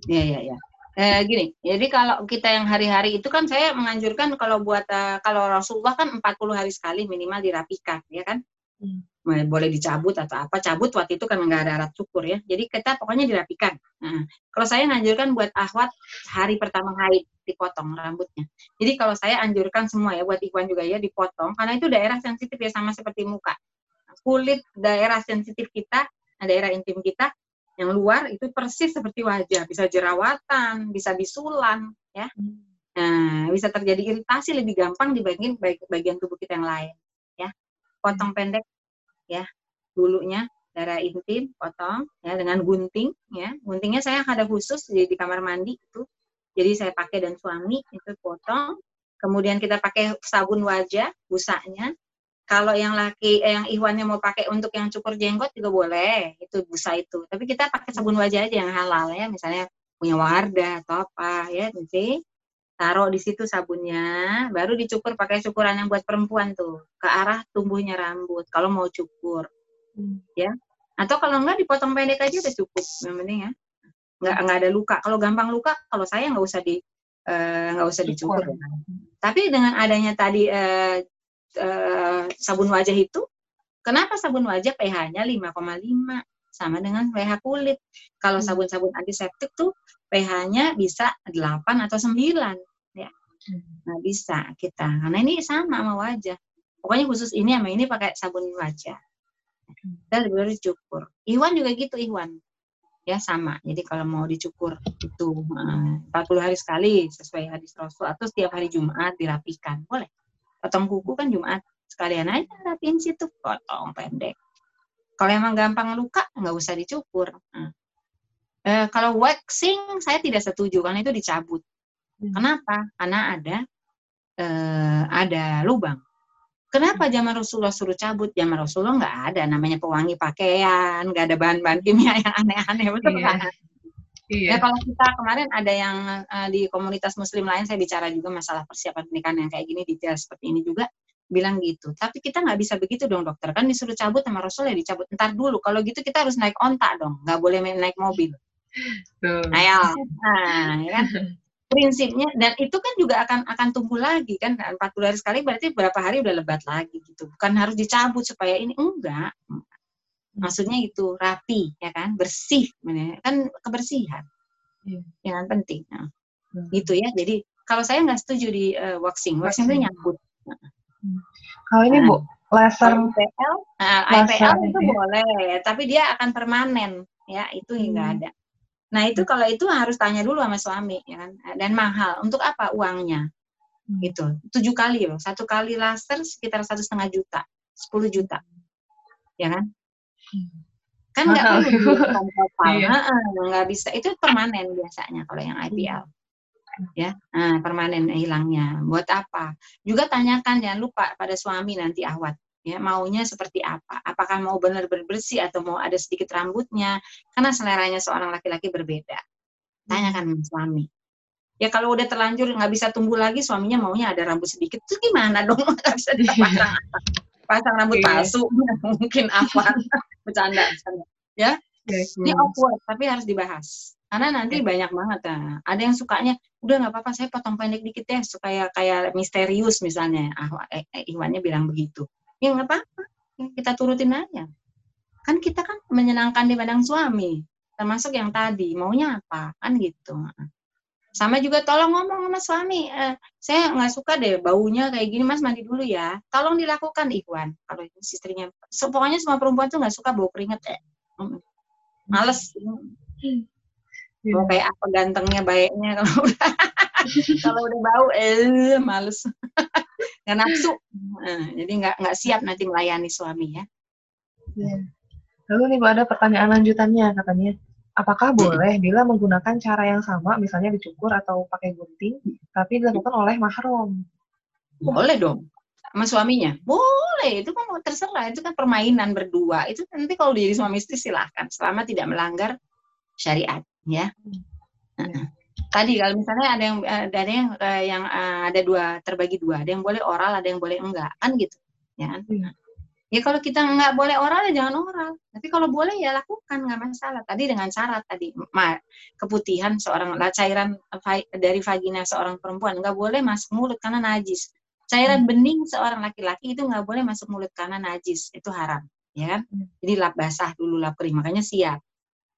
Iya, iya, iya. Eh, gini, jadi kalau kita yang hari-hari itu kan saya menganjurkan kalau buat eh, kalau Rasulullah kan 40 hari sekali minimal dirapikan, ya kan? Hmm. Boleh- dicabut atau apa? Cabut waktu itu kan nggak ada alat cukur ya. Jadi kita pokoknya dirapikan. Nah, kalau saya anjurkan buat ahwat hari pertama haid dipotong rambutnya. Jadi kalau saya anjurkan semua ya buat Ikhwan juga ya dipotong karena itu daerah sensitif ya sama seperti muka. Kulit daerah sensitif kita, daerah intim kita yang luar itu persis seperti wajah, bisa jerawatan, bisa bisulan, ya. Nah, bisa terjadi iritasi lebih gampang dibanding bag- bagian tubuh kita yang lain, ya. Potong pendek, ya, dulunya darah intim, potong, ya, dengan gunting, ya. Guntingnya saya ada khusus di, di kamar mandi itu, jadi saya pakai dan suami itu potong. Kemudian kita pakai sabun wajah, busanya, kalau yang laki eh, yang Ikhwannya mau pakai untuk yang cukur jenggot juga boleh itu busa itu tapi kita pakai sabun wajah aja yang halal ya misalnya punya Wardah atau apa ya nanti taruh di situ sabunnya baru dicukur pakai cukuran yang buat perempuan tuh ke arah tumbuhnya rambut kalau mau cukur Hmm. atau kalau enggak dipotong pendek aja udah cukup yang penting ya nggak nggak ada luka kalau gampang luka kalau saya nggak usah di eh, nggak usah dicukur Cukur. ya. tapi dengan adanya tadi eh, eh, sabun wajah itu kenapa sabun wajah pH-nya 5,5 sama dengan pH kulit? Kalau Hmm. sabun-sabun antiseptik tuh pH-nya bisa 8 atau 9 ya. Hmm. nah bisa kita. Karena ini sama sama wajah. Pokoknya khusus ini sama ini pakai sabun wajah. Dan lebih baru dicukur Iwan juga gitu Iwan ya sama. Jadi kalau mau dicukur itu eh, 40 hari sekali sesuai hadis Rasul atau setiap hari Jumat dirapikan. Boleh potong kuku kan Jumat. Sekalian aja rapiin situ potong pendek. Kalau emang gampang luka nggak usah dicukur. Nah. Eh, kalau waxing saya tidak setuju karena itu dicabut. Hmm. kenapa? Karena ada eh, ada lubang. Kenapa zaman Rasulullah suruh cabut? Zaman Rasulullah nggak ada. Namanya pewangi pakaian, nggak ada bahan-bahan kimia yang aneh-aneh, betul kan? Iya. Ya kalau kita kemarin ada yang eh, di komunitas Muslim lain saya bicara juga masalah persiapan pernikahan yang kayak gini detail seperti ini juga bilang gitu. Tapi kita nggak bisa begitu dong dokter kan disuruh cabut sama Rasul ya dicabut. Ntar dulu kalau gitu kita harus naik onta dong, nggak boleh naik mobil. Tuh. Ayo, nah, ya kan? prinsipnya dan itu kan juga akan akan tumbuh lagi kan 40 hari sekali berarti berapa hari udah lebat lagi gitu bukan harus dicabut supaya ini enggak maksudnya itu rapi ya kan? Bersih kan kebersihan. Yeah. yang penting. Nah, hmm. gitu ya. Jadi kalau saya nggak setuju di uh, waxing. Waxing itu nyambut hmm. kalau ini bu laser IPL nah, IPL itu ya. boleh tapi dia akan permanen. Ya itu nggak hmm. ada. Nah itu kalau itu harus tanya dulu sama suami ya kan? Dan mahal. Untuk apa uangnya? Hmm. gitu. Tujuh kali loh. Satu kali laser sekitar satu setengah juta. Sepuluh juta. Ya kan? hmm. Kan nggak perlu iya. nggak bisa itu permanen biasanya kalau yang IPL hmm. ya. Nah, permanen hilangnya buat apa? Juga tanyakan jangan lupa pada suami nanti awat ya maunya seperti apa? Apakah mau benar-benar bersih atau mau ada sedikit rambutnya? Karena seleranya seorang laki-laki berbeda. Tanyakan hmm. suami. Ya kalau udah terlanjur nggak bisa tumbuh lagi suaminya maunya ada rambut sedikit itu gimana dong? Nggak bisa dipasang pasang rambut yeah. palsu mungkin apa? Bercanda, bercanda. Ya? Yes, ini awkward tapi harus dibahas. Karena nanti yeah. banyak banget nah. ada yang sukanya udah nggak apa-apa saya potong pendek dikit ya supaya kayak misterius misalnya. Ah eh, eh, Iwannya bilang begitu. Ya nggak apa-apa. Kita turutin aja. Kan kita kan menyenangkan di badan suami termasuk yang tadi. Maunya apa? Kan gitu sama juga tolong ngomong sama suami eh, saya nggak suka deh baunya kayak gini mas mandi dulu ya. Tolong dilakukan Ikhwan. Kalau itu istrinya so, pokoknya semua perempuan tuh nggak suka bau keringet eh. males. Hmm. mau kayak apa gantengnya baiknya kalau udah kalau udah bau eh males. Nggak nafsu. Nah, jadi nggak nggak siap nanti melayani suami ya. ya lalu nih ada pertanyaan lanjutannya katanya apakah boleh bila menggunakan cara yang sama misalnya dicukur atau pakai gunting tapi dilakukan oleh mahram boleh dong sama suaminya. Boleh itu kan terserah itu kan permainan berdua. Itu nanti kalau jadi suami istri silahkan. Selama tidak melanggar syariat ya. Hmm. Tadi kalau misalnya ada yang eh, ada yang uh, yang uh, ada dua terbagi dua. Ada yang boleh oral ada yang boleh enggak kan gitu ya. Kan hmm. Ya kalau kita nggak boleh oral ya jangan oral tapi kalau boleh ya lakukan nggak masalah tadi dengan syarat tadi ma, keputihan seorang cairan dari vagina seorang perempuan nggak boleh masuk mulut karena najis cairan hmm. bening seorang laki-laki itu nggak boleh masuk mulut karena najis itu haram ya kan hmm. jadi lap basah dulu lap kering makanya siap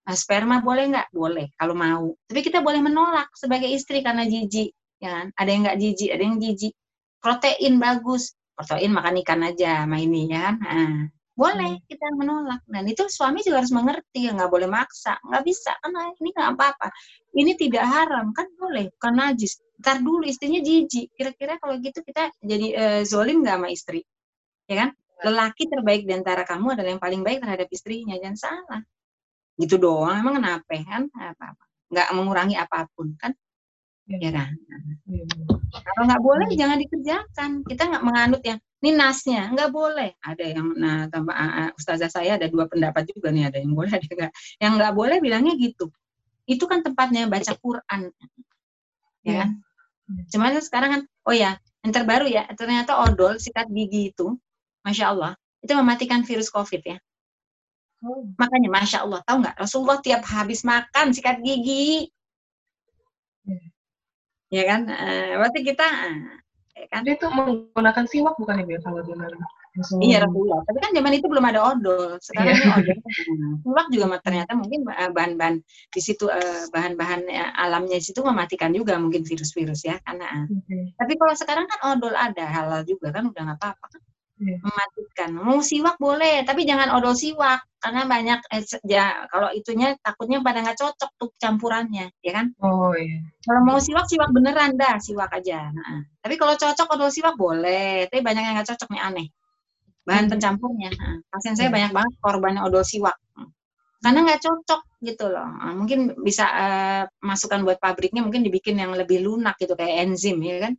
Nah, sperma boleh nggak? Boleh, kalau mau. Tapi kita boleh menolak sebagai istri karena jijik. Ya kan? Ada yang nggak jijik, ada yang jijik. Protein bagus. Protein makan ikan aja sama ini ya kan. Nah, boleh hmm. kita menolak. Dan itu suami juga harus mengerti, nggak boleh maksa. Nggak bisa, karena ini nggak apa-apa. Ini tidak haram, kan boleh, bukan najis. Ntar dulu istrinya jijik. Kira-kira kalau gitu kita jadi uh, zolim nggak sama istri? Ya kan? Lelaki terbaik di antara kamu adalah yang paling baik terhadap istrinya. Jangan salah gitu doang emang kenapa kan apa apa nggak mengurangi apa pun kan ya, ya kan? Ya. kalau nggak boleh ya. jangan dikerjakan. Kita nggak menganut ya ini nasnya nggak boleh. Ada yang nah tambah uh, ustazah saya ada dua pendapat juga nih ada yang boleh ada yang yang nggak boleh bilangnya gitu. Itu kan tempatnya baca Quran. Ya kan? Cuman sekarang kan oh ya yang terbaru ya ternyata odol sikat gigi itu masya Allah itu mematikan virus COVID ya. Oh. Makanya Masya Allah, tahu nggak? Rasulullah tiap habis makan sikat gigi. Ya kan? Uh, berarti kita uh, kan? Dia itu menggunakan siwak bukan ya kalau di Iya Rasulullah. Tapi kan zaman itu belum ada odol. Sekarang yeah. odol. Siwak juga ternyata mungkin bahan-bahan di situ bahan-bahan ya, alamnya di situ mematikan juga mungkin virus-virus ya karena. Okay. Tapi kalau sekarang kan odol ada halal juga kan udah nggak apa-apa kan yeah. mematikan. Mau siwak boleh, tapi jangan odol siwak karena banyak eh, ya kalau itunya takutnya pada nggak cocok tuh campurannya, ya kan? Oh iya. Kalau mau siwak siwak beneran dah siwak aja. Nah, tapi kalau cocok odol siwak boleh, tapi banyak yang nggak cocok nih aneh. Bahan hmm. pencampurnya. Nah, pasien saya hmm. banyak banget korbannya odol siwak. Karena nggak cocok gitu loh. Nah, mungkin bisa uh, masukan buat pabriknya mungkin dibikin yang lebih lunak gitu kayak enzim ya kan?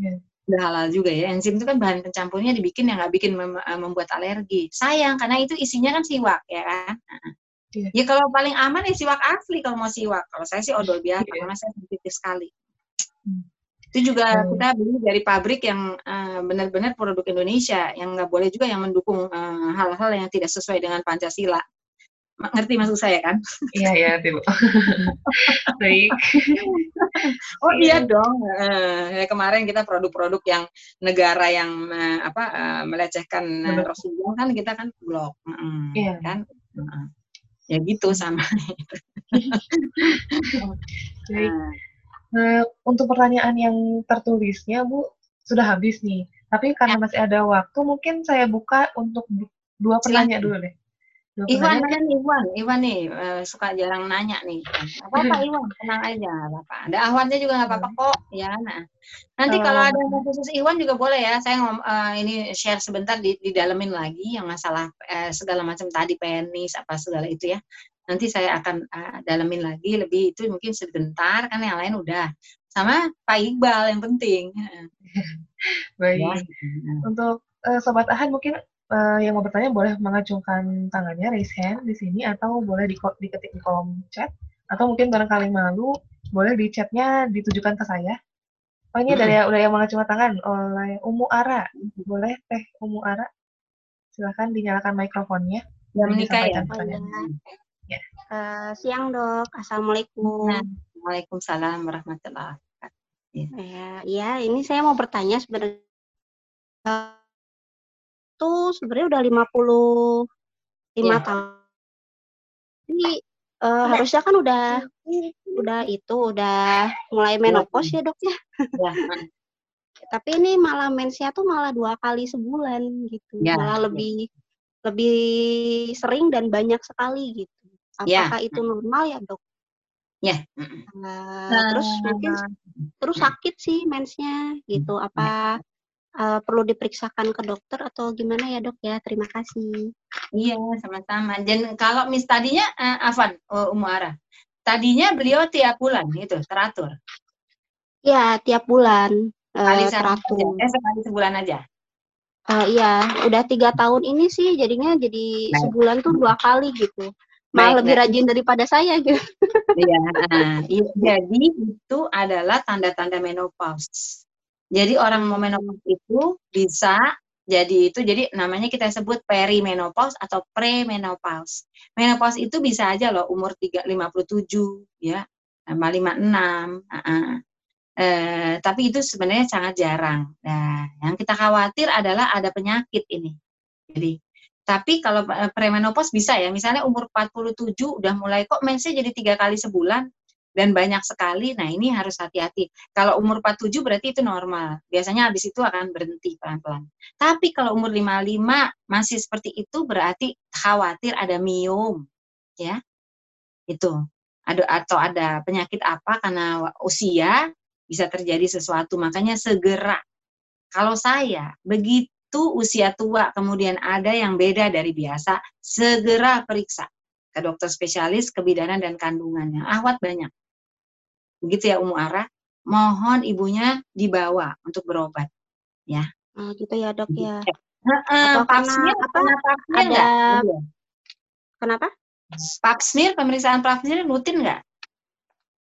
Yeah udah halal juga ya. Enzim itu kan bahan pencampurnya dibikin yang nggak bikin mem eh, membuat alergi. Sayang karena itu isinya kan siwak ya kan. Yeah. Ya kalau paling aman ya siwak asli kalau mau siwak. Kalau saya sih odol biasa yeah. karena saya sensitif sekali. Hmm. Itu juga hmm. kita beli dari pabrik yang uh, benar-benar produk Indonesia yang nggak boleh juga yang mendukung eh, hal-hal uh, yang tidak sesuai dengan Pancasila. Ngerti maksud saya kan? Iya, iya, ngerti Bu. Baik. Oh Iya. iya dong. Eh, kemarin kita produk-produk yang negara yang eh, apa eh, melecehkan eh, Betul. Rasulullah kan kita kan blok, Iya. kan? Mm-mm. Ya gitu sama. Baik. Nah, untuk pertanyaan yang tertulisnya, Bu, sudah habis nih. Tapi karena masih ada waktu, mungkin saya buka untuk du- dua pertanyaan dulu deh. Iwan kan Iwan, Iwan nih eh, suka jarang nanya nih. Apa apa Iwan, tenang aja, apa-apa. Ada Ahwannya juga nggak apa-apa kok, ya. Nah, nanti kalau Oh. ada yang khusus Iwan juga boleh ya. Saya ngom, eh, ini share sebentar di didalemin lagi yang masalah eh, segala macam tadi penis apa segala itu ya. Nanti saya akan eh, dalemin lagi lebih itu mungkin sebentar kan yang lain udah. Sama Pak Iqbal yang penting. Heeh. Baik. Ya. Untuk eh, Sobat Ahad mungkin eh, yang mau bertanya boleh mengacungkan tangannya, raise hand di sini, atau boleh di, diketik di kolom chat, atau mungkin barangkali malu, boleh di chatnya ditujukan ke saya. Oh ini ada ya, udah yang mengacungkan tangan oleh Umu Ara. Boleh Teh Umu Ara? Silahkan dinyalakan mikrofonnya. Ini menikah ya. Ya. Eh, siang dok, assalamualaikum. Nah, Waalaikumsalam warahmatullahi Eh, ya, ini saya mau bertanya sebenarnya Tuh sebenarnya udah 55 Iya. tahun. Jadi eh, harusnya kan udah udah itu udah mulai menopause ya dok ya. Ya. Tapi ini malah mensnya tuh malah dua kali sebulan gitu, Ya, malah ya. lebih lebih sering dan banyak sekali gitu. Ya. Apakah itu normal ya dok? Ya. Eh, terus mungkin terus sakit sih mensnya gitu apa eh, perlu diperiksakan ke dokter atau gimana ya dok ya terima kasih Iya, sama-sama. Dan kalau mis tadinya eh, Afan uh, Umu Ara, tadinya beliau tiap bulan itu teratur. ya tiap bulan eh, Kali sehari aja. teratur Eh, sekali sebulan aja. Eh, iya udah tiga tahun ini sih jadinya jadi Baik. sebulan tuh dua kali gitu Baik, malah lebih baik. rajin daripada saya gitu Iya. nah, iya. Jadi itu adalah tanda-tanda menopause. Jadi orang mau menopause itu bisa jadi itu jadi namanya kita sebut perimenopause atau premenopause. Menopause itu bisa aja loh umur 3 57 ya, sama 56. Heeh. Eh, tapi itu sebenarnya sangat jarang. Nah, yang kita khawatir adalah ada penyakit ini. Jadi, tapi kalau eh, premenopause bisa ya, misalnya umur 47 udah mulai kok mensnya jadi tiga kali sebulan dan banyak sekali. Nah, ini harus hati-hati. Kalau umur 47 berarti itu normal. Biasanya habis itu akan berhenti pelan-pelan. Tapi kalau umur 55 masih seperti itu berarti khawatir ada miom, ya. Itu. Ada atau ada penyakit apa karena usia bisa terjadi sesuatu. Makanya segera. Kalau saya begitu usia tua kemudian ada yang beda dari biasa, segera periksa ke dokter spesialis kebidanan dan kandungannya. Ahwat banyak. Begitu ya Umu Ara. Mohon ibunya dibawa untuk berobat. Ah, gitu ya dok ya. Atau apa, smear ada- kenapa? Pap smear, pemeriksaan pap smear rutin nggak?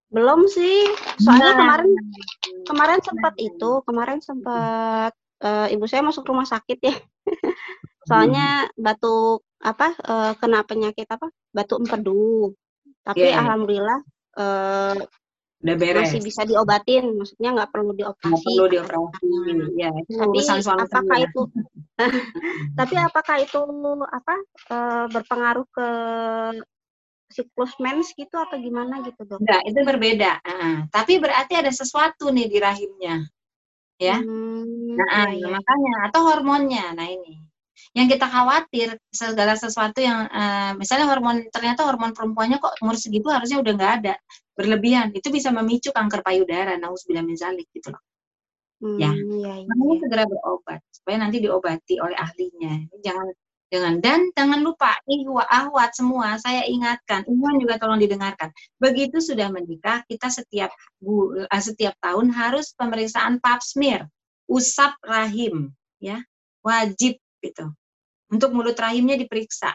belum sih. Soalnya Nah. kemarin kemarin sempat itu kemarin sempat eh, ibu saya masuk rumah sakit ya. Soalnya batuk apa eh, kena penyakit apa? Batuk empedu. Tapi Iya, iya. alhamdulillah eh, Udah beres. masih bisa diobatin maksudnya nggak perlu Nggak dioperasi perlu dioperasi. Ya, itu tapi apakah itu tapi apakah itu apa eh, berpengaruh ke siklus mens gitu atau gimana gitu dok? Enggak, itu berbeda. Heeh. Tapi berarti ada sesuatu nih di rahimnya. Ya. Hmm, Nah, iya, iya. makanya atau hormonnya. Nah, ini. Yang kita khawatir segala sesuatu yang eh, misalnya hormon ternyata hormon perempuannya kok umur segitu harusnya udah nggak ada berlebihan itu bisa memicu kanker payudara nauzubillah min zalik gitu loh. Hmm, ya. iya, iya, Makanya iya. segera berobat supaya nanti diobati oleh ahlinya. Jangan jangan dan jangan lupa ihwa ahwat semua saya ingatkan ikhwan juga tolong didengarkan. Begitu sudah menikah kita setiap eh, setiap tahun harus pemeriksaan pap smear, usap rahim ya. Wajib gitu. Untuk mulut rahimnya diperiksa.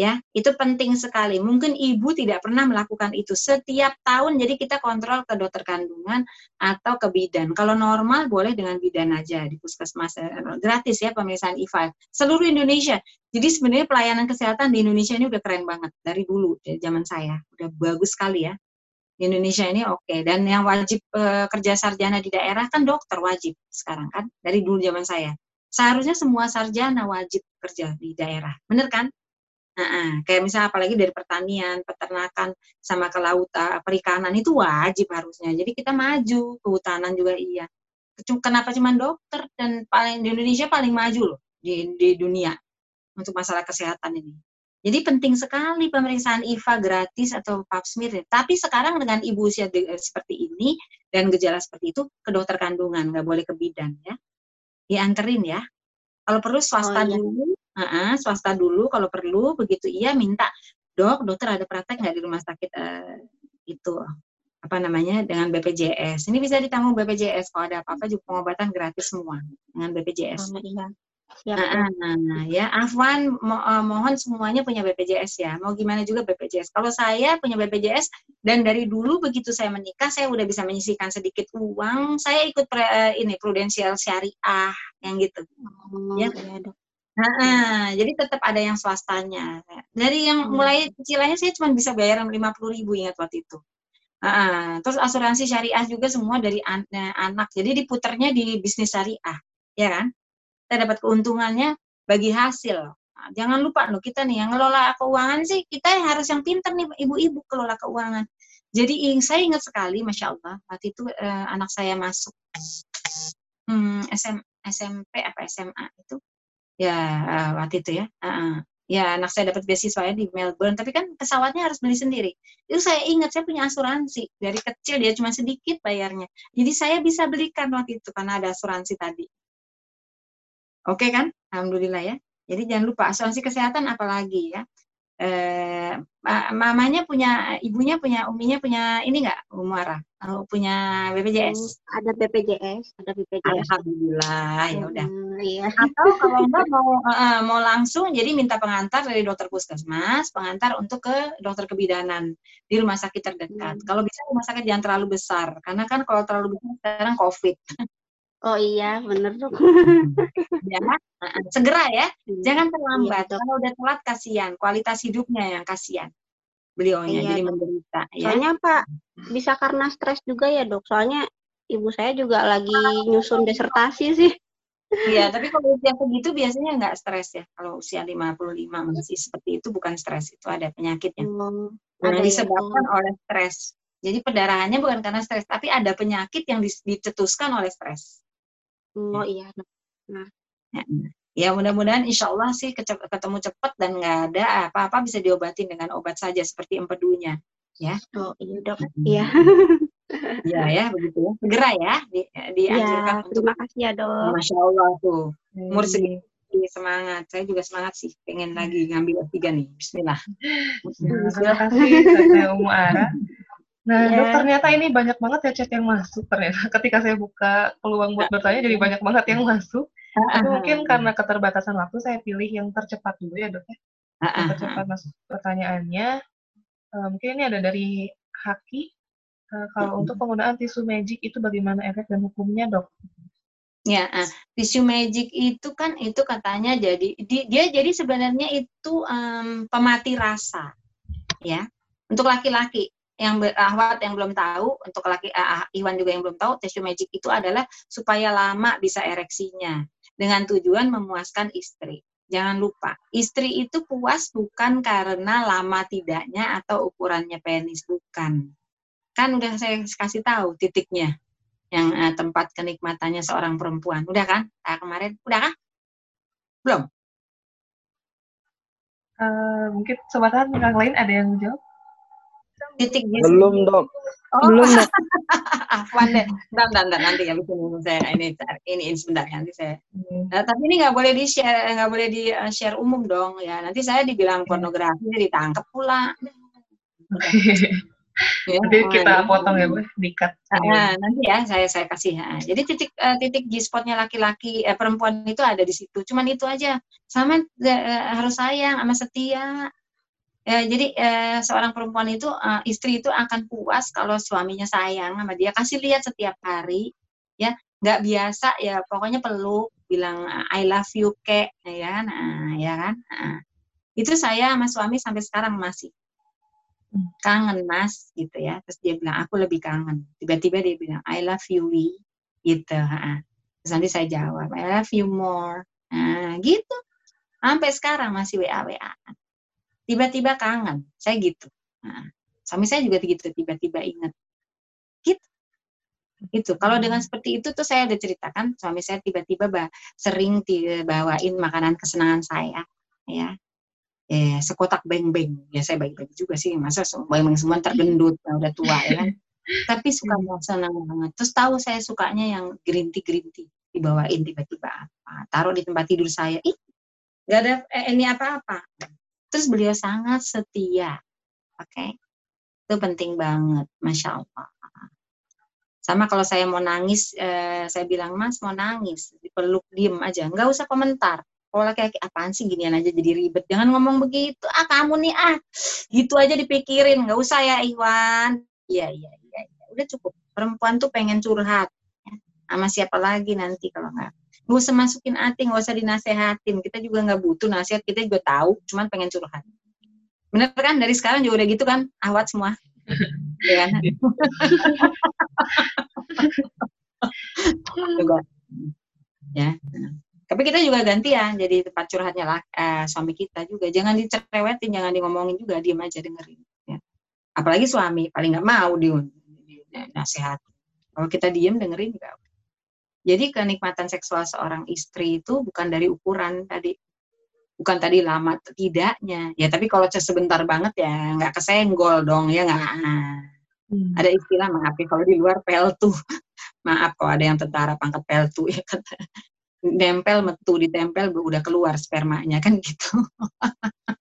Ya. Itu penting sekali. Mungkin ibu tidak pernah melakukan itu. Setiap tahun jadi kita kontrol ke dokter kandungan atau ke bidan. Kalau normal boleh dengan bidan aja di puskesmas eh, gratis ya pemeriksaan IVA seluruh Indonesia. Jadi sebenarnya pelayanan kesehatan di Indonesia ini udah keren banget dari dulu dari zaman saya. Udah bagus sekali ya. Di Indonesia ini oke. Okay. dan yang wajib e, kerja sarjana di daerah kan dokter wajib sekarang kan dari dulu zaman saya. Seharusnya semua sarjana wajib kerja di daerah. Bener kan Nah, kayak misalnya apalagi dari pertanian, peternakan, sama kelautan, perikanan itu wajib harusnya. Jadi kita maju, kehutanan juga iya. Kenapa cuma dokter dan paling di Indonesia paling maju loh di, di dunia untuk masalah kesehatan ini. Jadi penting sekali pemeriksaan IVA gratis atau pap smear. Tapi sekarang dengan ibu usia seperti ini dan gejala seperti itu ke dokter kandungan, nggak boleh ke bidan ya. Dianterin ya. Kalau perlu swasta oh, iya. dulu, uh, swasta dulu kalau perlu begitu iya minta dok dokter ada praktek nggak di rumah sakit uh, itu apa namanya dengan BPJS ini bisa ditanggung BPJS kalau ada apa-apa juga pengobatan gratis semua dengan BPJS. Oh, iya. Siap, nah, nah, nah, ya Afwan mo uh, mohon semuanya punya BPJS ya. Mau gimana juga BPJS. Kalau saya punya BPJS dan dari dulu begitu saya menikah saya udah bisa menyisihkan sedikit uang. Saya ikut pre, uh, ini prudensial syariah yang gitu. Oh, ya. ya dok. Nah, jadi tetap ada yang swastanya. Dari yang hmm. mulai cicilannya saya cuma bisa bayar lima puluh ribu ingat waktu itu. Nah, terus asuransi syariah juga semua dari an eh, anak. Jadi diputarnya di bisnis syariah, ya kan? Kita dapat keuntungannya bagi hasil. Nah, jangan lupa loh kita nih yang ngelola keuangan sih kita harus yang pinter nih ibu-ibu kelola keuangan. Jadi saya ingat sekali, masya Allah, waktu itu eh, anak saya masuk hmm, SM, SMP apa SMA itu ya uh, waktu itu ya. Uh, ya anak saya dapat beasiswa ya di Melbourne. Tapi kan pesawatnya harus beli sendiri. Itu saya ingat saya punya asuransi. Dari kecil dia cuma sedikit bayarnya. Jadi saya bisa belikan waktu itu karena ada asuransi tadi. Oke kan? Alhamdulillah ya. Jadi jangan lupa asuransi kesehatan apalagi ya eh, mamanya punya ibunya punya uminya punya ini enggak Umara oh, punya BPJS ada BPJS ada BPJS alhamdulillah ya udah. Hmm, iya. atau kalau enggak mau uh, mau langsung jadi minta pengantar dari dokter puskesmas pengantar untuk ke dokter kebidanan di rumah sakit terdekat. Hmm. kalau bisa rumah sakit jangan terlalu besar karena kan kalau terlalu besar sekarang covid Oh iya, bener dong. ya, segera ya, hmm. jangan terlambat. Iya, Kalau udah telat kasihan, kualitas hidupnya yang kasihan. Beliaunya iya, jadi menderita. Ya. Soalnya Pak, bisa karena stres juga ya dok. Soalnya ibu saya juga lagi nyusun disertasi sih. Iya, tapi kalau usia segitu biasanya nggak stres ya. Kalau usia 55 masih seperti itu bukan stres, itu ada penyakitnya. Hmm, ada yang disebabkan ya. oleh stres. Jadi pendarahannya bukan karena stres, tapi ada penyakit yang dicetuskan oleh stres. Oh iya. Nah. Ya, ya mudah-mudahan insya Allah sih ketemu cepat dan nggak ada apa-apa bisa diobatin dengan obat saja seperti empedunya. Ya. Oh iya dok. Iya. Iya ya begitu ya. Segera ya di, dianjurkan ya, Terima kasih ya dok. Masya Allah tuh. Umur segini semangat. Saya juga semangat sih. Pengen lagi ngambil tiga nih. Bismillah. Terima kasih Umu Ara. Nah, yeah. dok ternyata ini banyak banget ya chat yang masuk ternyata. Ketika saya buka peluang buat bertanya jadi banyak banget yang masuk. Tapi mungkin karena keterbatasan waktu saya pilih yang tercepat dulu ya dok ya. Yang tercepat masuk pertanyaannya. Uh, mungkin ini ada dari Haki. Uh, kalau untuk penggunaan tisu magic itu bagaimana efek dan hukumnya dok? Ya, uh, tisu magic itu kan itu katanya jadi di, dia jadi sebenarnya itu um, pemati rasa, ya untuk laki-laki yang ahwat yang belum tahu untuk laki uh, Iwan juga yang belum tahu tissue magic itu adalah supaya lama bisa ereksinya dengan tujuan memuaskan istri. Jangan lupa, istri itu puas bukan karena lama tidaknya atau ukurannya penis bukan. Kan udah saya kasih tahu titiknya yang uh, tempat kenikmatannya seorang perempuan. Udah kan? Nah, kemarin udah kan? Belum? Uh, mungkin sobat yang lain ada yang jawab? Titik di belum dok. Oh. belum dok. Afwan deh bentar, bentar, bentar, nanti ya ini saya. Ini ini, ini sebentar nanti saya. Hmm. nah, tapi ini nggak boleh di share nggak boleh di uh, share umum dong ya. Nanti saya dibilang pornografi ditangkap pula. Ya, nanti kita potong ya bu dikat. Nah, nanti ya saya saya kasih ya. jadi titik uh, titik G spotnya laki-laki eh, perempuan itu ada di situ. Cuman itu aja. Sama uh, harus sayang sama setia Ya, jadi eh, seorang perempuan itu eh, istri itu akan puas kalau suaminya sayang sama dia kasih lihat setiap hari ya. Nggak biasa ya pokoknya peluk bilang I love you kek ya. Kan nah, ya kan? Nah, itu saya sama suami sampai sekarang masih. Kangen mas gitu ya. Terus dia bilang aku lebih kangen. Tiba-tiba dia bilang I love you we gitu ha. terus nanti saya jawab I love you more. Nah gitu. Sampai sekarang masih WA WA tiba-tiba kangen. Saya gitu. Nah, suami saya juga gitu tiba-tiba ingat. Gitu. Itu. Kalau dengan seperti itu tuh saya udah ceritakan suami saya tiba-tiba sering bawain makanan kesenangan saya ya. Eh sekotak beng-beng. Ya saya baik-baik juga sih. Masa beng-beng semua tergendut ya, udah tua ya kan. Tapi suka senang banget. Terus tahu saya sukanya yang green tea green tea. Dibawain tiba-tiba apa. Taruh di tempat tidur saya. Ih nggak ada eh, ini apa-apa Terus beliau sangat setia. Oke. Okay? Itu penting banget, Masya Allah. Sama kalau saya mau nangis, eh, saya bilang, Mas mau nangis, dipeluk, diem aja. Nggak usah komentar. Kalau laki-laki, apaan sih ginian aja jadi ribet. Jangan ngomong begitu. Ah, kamu nih, ah. Gitu aja dipikirin. Nggak usah ya, Iwan. Iya, iya, iya. Ya. Udah cukup. Perempuan tuh pengen curhat. Ya. Sama siapa lagi nanti kalau nggak Gak usah masukin hati, gak usah dinasehatin. Kita juga nggak butuh nasihat, kita juga tahu, cuman pengen curhat. Bener kan? Dari sekarang juga udah gitu kan? Awat semua. ya kan? Ya. Tapi kita juga gantian jadi tempat curhatnya lah, eh, suami kita juga. Jangan dicerewetin, jangan di ngomongin juga, diem aja dengerin. Ya. Apalagi suami, paling nggak mau di, di nasihat. Kalau kita diem dengerin juga jadi kenikmatan seksual seorang istri itu bukan dari ukuran tadi, bukan tadi lama tidaknya. Ya tapi kalau sebentar banget ya nggak kesenggol dong ya nggak. Hmm. Ada istilah maaf ya kalau di luar peltu. maaf kalau ada yang tentara pangkat peltu ya kan. Nempel metu ditempel udah keluar spermanya kan gitu.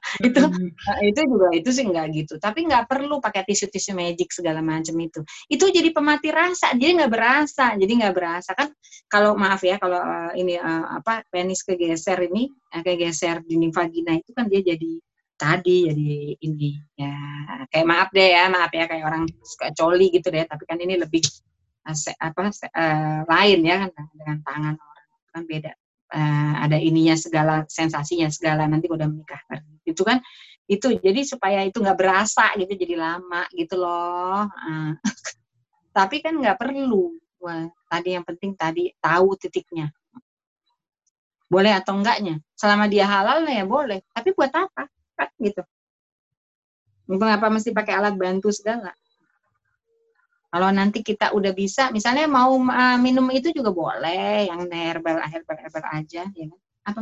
itu nah, itu juga itu sih nggak gitu. Tapi nggak perlu pakai tisu tisu magic segala macam itu. Itu jadi pemati rasa jadi nggak berasa jadi nggak berasa. Kan kalau maaf ya kalau uh, ini uh, apa penis kegeser ini uh, kegeser dinding vagina itu kan dia jadi tadi jadi ini ya kayak maaf deh ya maaf ya kayak orang suka coli gitu deh. Tapi kan ini lebih uh, se, apa se, uh, lain ya kan dengan tangan orang. Kan beda uh, ada ininya segala sensasinya segala nanti udah menikah itu kan? Itu jadi supaya itu nggak berasa gitu jadi lama gitu loh. Uh, tapi kan nggak perlu. Wah, tadi yang penting tadi tahu titiknya. Boleh atau enggaknya? Selama dia halal ya boleh. Tapi buat apa? Kan gitu. Mengapa mesti pakai alat bantu segala kalau nanti kita udah bisa, misalnya mau uh, minum itu juga boleh, yang herbal herbal herbal aja, ya kan? Apa?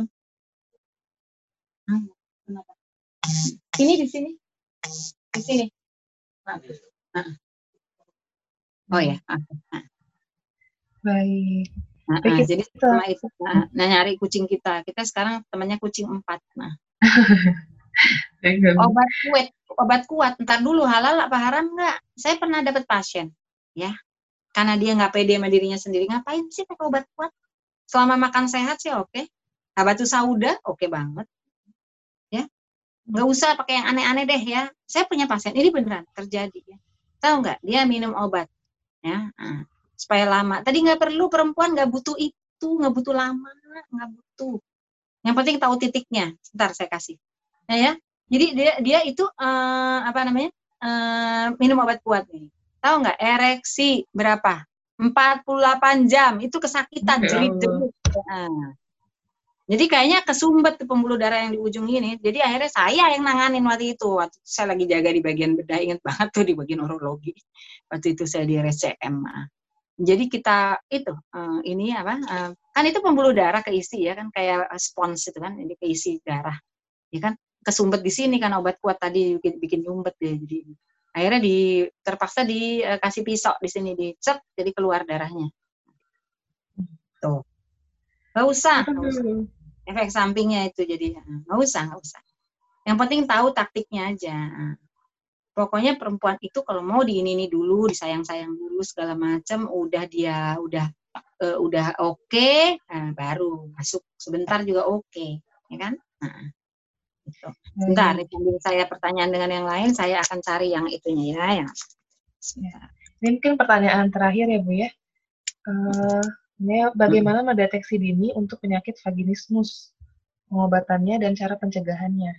Ah, kenapa? Sini di sini, di sini. Nah. Oh ya. Ah, ah. Baik. Nah, nah, jadi sama itu, nah, nah, nyari kucing kita. Kita sekarang temannya kucing empat. Nah. obat kuat, obat kuat. Ntar dulu halal apa haram nggak? Saya pernah dapat pasien ya. Karena dia nggak pede sama dirinya sendiri ngapain sih pakai obat kuat? Selama makan sehat sih oke. Okay. tuh sauda oke okay banget. Ya. Nggak usah pakai yang aneh-aneh deh ya. Saya punya pasien ini beneran terjadi ya. Tahu nggak? Dia minum obat ya. Nah, supaya lama. Tadi nggak perlu perempuan nggak butuh itu nggak butuh lama nggak butuh. Yang penting tahu titiknya. Sebentar saya kasih. Ya ya. Jadi dia dia itu uh, apa namanya uh, minum obat kuat nih Tahu nggak ereksi berapa? 48 jam itu kesakitan ya jerit-jerit. Nah. Jadi kayaknya kesumbat ke pembuluh darah yang di ujung ini. Jadi akhirnya saya yang nanganin waktu itu. Waktu itu saya lagi jaga di bagian bedah, ingat banget tuh di bagian urologi. Waktu itu saya di RSCM. Jadi kita itu uh, ini apa? Uh, kan itu pembuluh darah keisi ya kan kayak spons itu kan ini keisi darah. Ya kan kesumbat di sini kan obat kuat tadi bikin bikin nyumbet ya jadi akhirnya di terpaksa dikasih pisau di sini dicet jadi keluar darahnya. Tuh. Nggak usah, gak usah. Efek sampingnya itu jadi nggak usah nggak usah. Yang penting tahu taktiknya aja pokoknya perempuan itu kalau mau di ini, ini dulu disayang sayang dulu segala macam udah dia udah uh, udah oke okay, nah, baru masuk. Sebentar juga oke okay, ya kan? Nah, Gitu. Sebentar, sambil saya pertanyaan dengan yang lain, saya akan cari yang itunya ya. Yang... Sebentar. Ini mungkin pertanyaan terakhir ya Bu ya. Uh, ini bagaimana mendeteksi dini untuk penyakit vaginismus, pengobatannya dan cara pencegahannya?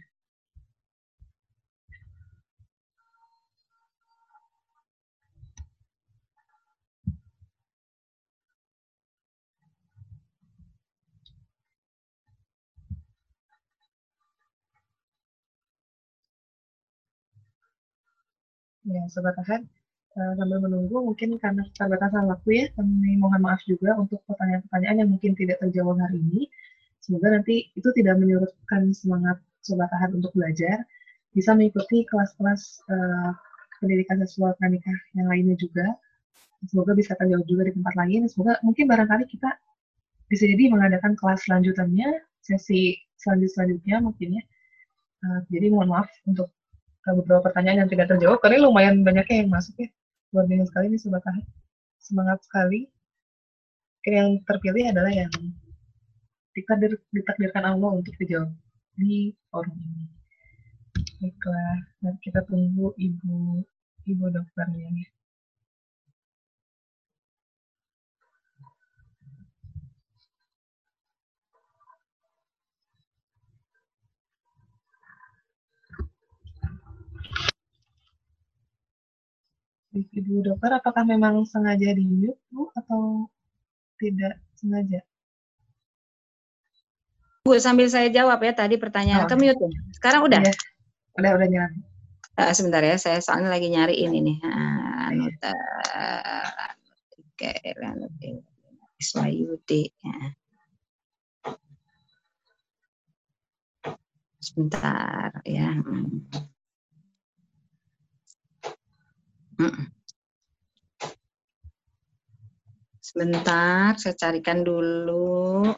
Ya, Sobat Ahad, uh, sambil menunggu mungkin karena keterbatasan waktu ya, kami mohon maaf juga untuk pertanyaan-pertanyaan yang mungkin tidak terjawab hari ini. Semoga nanti itu tidak menyurutkan semangat Sobat Ahad untuk belajar, bisa mengikuti kelas-kelas uh, pendidikan seksual pranikah yang lainnya juga. Semoga bisa terjawab juga di tempat lain. Semoga mungkin barangkali kita bisa jadi mengadakan kelas selanjutannya, sesi selanjut-selanjutnya mungkin ya. Uh, jadi mohon maaf untuk beberapa pertanyaan yang tidak terjawab karena lumayan banyaknya yang masuk ya. Luar biasa sekali nih sobat semangat sekali. Mungkin yang terpilih adalah yang ditakdir, ditakdirkan Allah untuk dijawab di forum ini. Baiklah dan kita tunggu ibu ibu dokternya. ya Ibu dokter, apakah memang sengaja di mute Bu atau tidak sengaja? Bu, sambil saya jawab ya tadi pertanyaan oh. ke mute. Sekarang udah? Ya. Udah, udah nyala. Uh, sebentar ya, saya soalnya lagi nyari ini nih. Anuta, Iswayudi. Ya. Sebentar ya. Hmm. Sebentar, saya carikan dulu.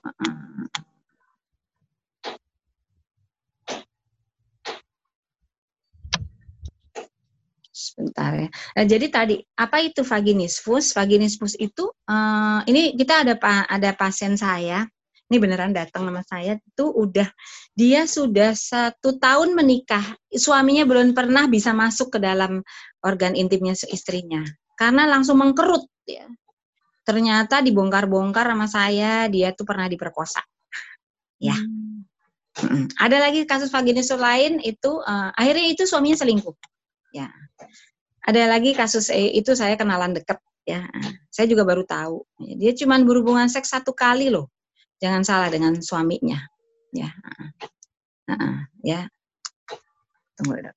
Sebentar ya. Nah, jadi tadi apa itu vaginismus? Vaginismus itu uh, ini kita ada ada pasien saya. Ini beneran datang nama saya itu udah dia sudah satu tahun menikah, suaminya belum pernah bisa masuk ke dalam organ intimnya istrinya karena langsung mengkerut ya. Ternyata dibongkar-bongkar sama saya dia tuh pernah diperkosa. Ya. Hmm. Ada lagi kasus vaginismus lain itu uh, akhirnya itu suaminya selingkuh. Ya. Ada lagi kasus eh, itu saya kenalan deket ya. Saya juga baru tahu. Dia cuma berhubungan seks satu kali loh. Jangan salah dengan suaminya. Ya. Ya. Tunggu dulu.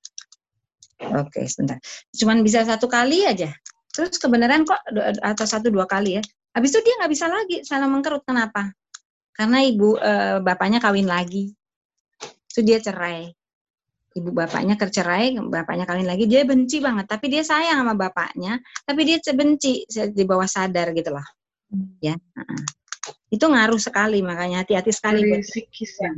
Oke, sebentar. Cuman bisa satu kali aja. Terus kebenaran kok atau satu dua kali ya. Habis itu dia nggak bisa lagi salah mengkerut. Kenapa? Karena ibu e, bapaknya kawin lagi. Itu dia cerai. Ibu bapaknya kercerai, bapaknya kawin lagi. Dia benci banget. Tapi dia sayang sama bapaknya. Tapi dia benci di bawah sadar gitu loh. Ya. Itu ngaruh sekali. Makanya hati-hati sekali. Dari psikis ya.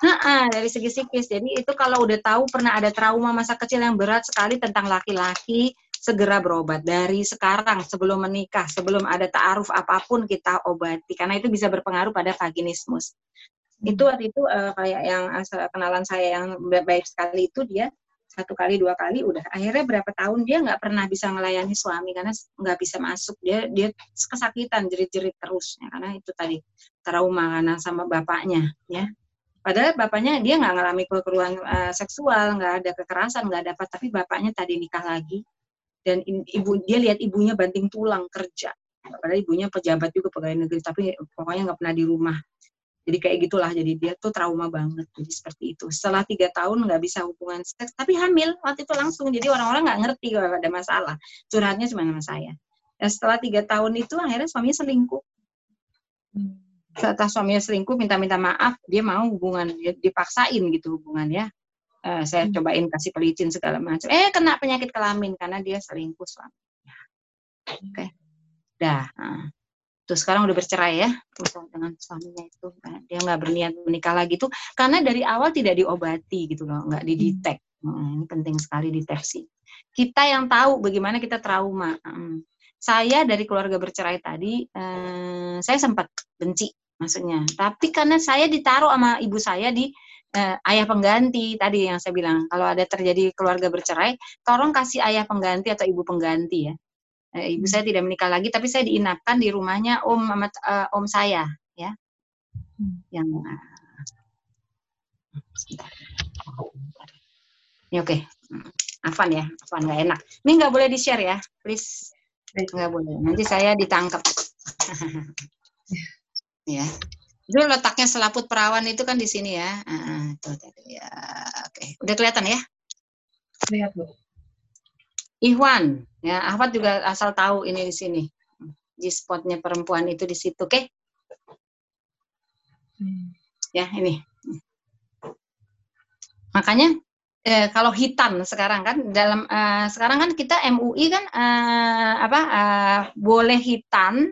Nah, dari segi psikis. Jadi itu kalau udah tahu pernah ada trauma masa kecil yang berat sekali tentang laki-laki, segera berobat dari sekarang sebelum menikah, sebelum ada ta'aruf apa pun kita obati karena itu bisa berpengaruh pada vaginismus. Hmm. Itu waktu itu uh, kayak yang kenalan saya yang baik sekali itu dia satu kali dua kali udah akhirnya berapa tahun dia nggak pernah bisa melayani suami karena nggak bisa masuk dia dia kesakitan jerit-jerit terus ya, karena itu tadi trauma karena sama bapaknya ya Padahal bapaknya dia nggak ngalami kekeruan uh, seksual, nggak ada kekerasan, nggak ada apa, tapi bapaknya tadi nikah lagi dan ibu dia lihat ibunya banting tulang kerja. Padahal ibunya pejabat juga pegawai negeri, tapi pokoknya nggak pernah di rumah. Jadi kayak gitulah, jadi dia tuh trauma banget, jadi seperti itu. Setelah tiga tahun nggak bisa hubungan seks, tapi hamil waktu itu langsung. Jadi orang-orang nggak ngerti kalau ada masalah. Curhatnya cuma sama saya. Dan setelah tiga tahun itu akhirnya suaminya selingkuh. Setelah suaminya selingkuh minta-minta maaf dia mau hubungan dia dipaksain gitu hubungan ya uh, saya hmm. cobain kasih pelicin segala macam eh kena penyakit kelamin karena dia selingkuh suaminya oke okay. dah uh. Terus sekarang udah bercerai ya dengan suaminya itu nah, dia nggak berniat menikah lagi tuh karena dari awal tidak diobati gitu loh nggak didetek. Hmm, ini penting sekali deteksi kita yang tahu bagaimana kita trauma hmm. saya dari keluarga bercerai tadi eh, saya sempat benci maksudnya. Tapi karena saya ditaruh sama ibu saya di eh, ayah pengganti tadi yang saya bilang. Kalau ada terjadi keluarga bercerai tolong kasih ayah pengganti atau ibu pengganti ya ibu saya tidak menikah lagi tapi saya diinapkan di rumahnya om uh, om saya ya. Hmm. yang uh, ini oke. Okay. Afan ya Afan nggak enak. Ini nggak boleh di share ya please. Nggak boleh. Nanti saya ditangkap. Ya. Itu letaknya selaput perawan itu kan di sini ya. Uh, tuh, ya oke. Okay. udah kelihatan ya? Lihat bu Ikhwan ya Ahmad juga asal tahu ini di sini di spotnya perempuan itu di situ oke okay? hmm. ya ini makanya eh, kalau hitam sekarang kan dalam eh, sekarang kan kita MUI kan eh, apa eh, boleh hitam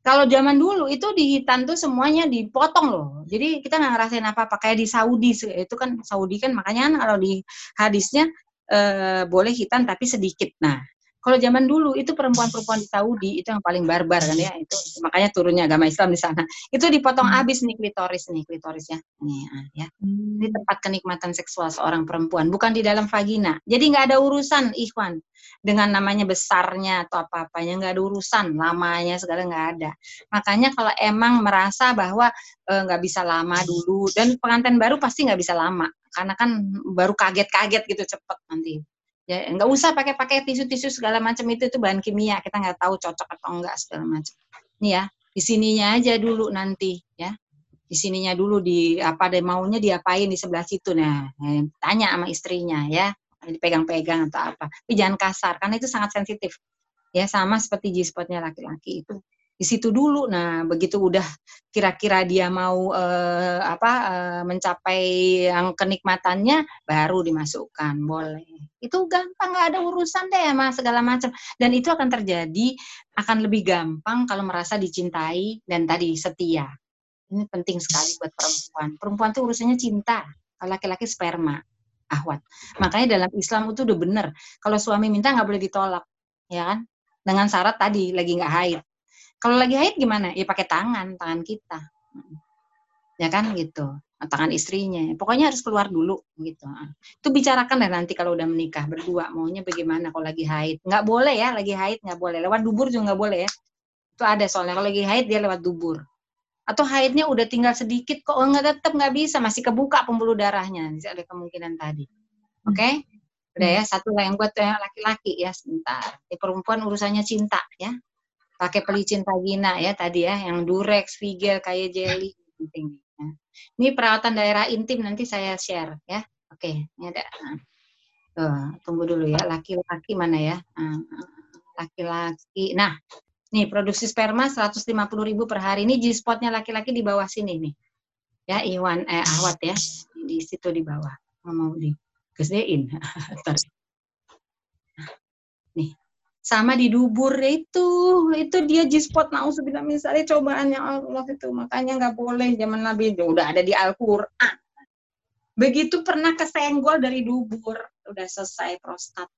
kalau zaman dulu itu di hitam tuh semuanya dipotong loh. Jadi kita nggak ngerasain apa-apa kayak di Saudi itu kan Saudi kan makanya kan kalau di hadisnya eh, boleh hitam tapi sedikit. Nah kalau zaman dulu itu perempuan-perempuan di Saudi itu yang paling barbar kan ya itu makanya turunnya agama Islam di sana itu dipotong hmm. habis nih klitoris nih klitorisnya nih ah, ya hmm. ini tempat kenikmatan seksual seorang perempuan bukan di dalam vagina jadi nggak ada urusan Ikhwan dengan namanya besarnya atau apa-apanya nggak ada urusan lamanya segala nggak ada makanya kalau emang merasa bahwa e, nggak e, bisa lama dulu dan pengantin baru pasti nggak bisa lama karena kan baru kaget-kaget gitu cepet nanti. Ya nggak usah pakai-pakai tisu-tisu segala macam itu itu bahan kimia. Kita nggak tahu cocok atau enggak segala macam. Ini ya di sininya aja dulu nanti ya. Di sininya dulu di apa deh maunya diapain di sebelah situ. Nah eh, tanya sama istrinya ya. Dipegang-pegang atau apa. Tapi jangan kasar karena itu sangat sensitif. Ya sama seperti G-spotnya laki-laki itu di situ dulu. Nah, begitu udah kira-kira dia mau eh, apa eh, mencapai yang kenikmatannya baru dimasukkan, boleh. Itu gampang, nggak ada urusan deh sama segala macam. Dan itu akan terjadi akan lebih gampang kalau merasa dicintai dan tadi setia. Ini penting sekali buat perempuan. Perempuan tuh urusannya cinta, laki-laki sperma, ahwat. Makanya dalam Islam itu udah bener. Kalau suami minta nggak boleh ditolak, ya kan? Dengan syarat tadi lagi nggak haid kalau lagi haid gimana? Ya pakai tangan, tangan kita. Ya kan gitu. Tangan istrinya. Pokoknya harus keluar dulu gitu. Itu bicarakan deh nanti kalau udah menikah berdua maunya bagaimana kalau lagi haid. Nggak boleh ya, lagi haid nggak boleh. Lewat dubur juga nggak boleh ya. Itu ada soalnya kalau lagi haid dia lewat dubur. Atau haidnya udah tinggal sedikit kok oh, nggak tetap nggak bisa masih kebuka pembuluh darahnya. Ada kemungkinan tadi. Oke? Okay? Udah ya, satu lah yang buat yang laki-laki ya sebentar. Di perempuan urusannya cinta ya pakai pelicin vagina ya tadi ya yang durex, figel, kayak jelly penting. Ya. Ini perawatan daerah intim nanti saya share ya. Oke, ini ada. Tuh, tunggu dulu ya, laki-laki mana ya? Laki-laki. Nah, nih produksi sperma 150 ribu per hari. Ini G-spotnya laki-laki di bawah sini nih. Ya, Iwan eh Awat ya. Di situ di bawah. Mau di gedein. nih, sama di dubur itu itu dia G-spot nauzubillah misalnya cobaannya Allah itu makanya nggak boleh zaman Nabi udah ada di Al-Qur'an. Begitu pernah kesenggol dari dubur udah selesai prostat.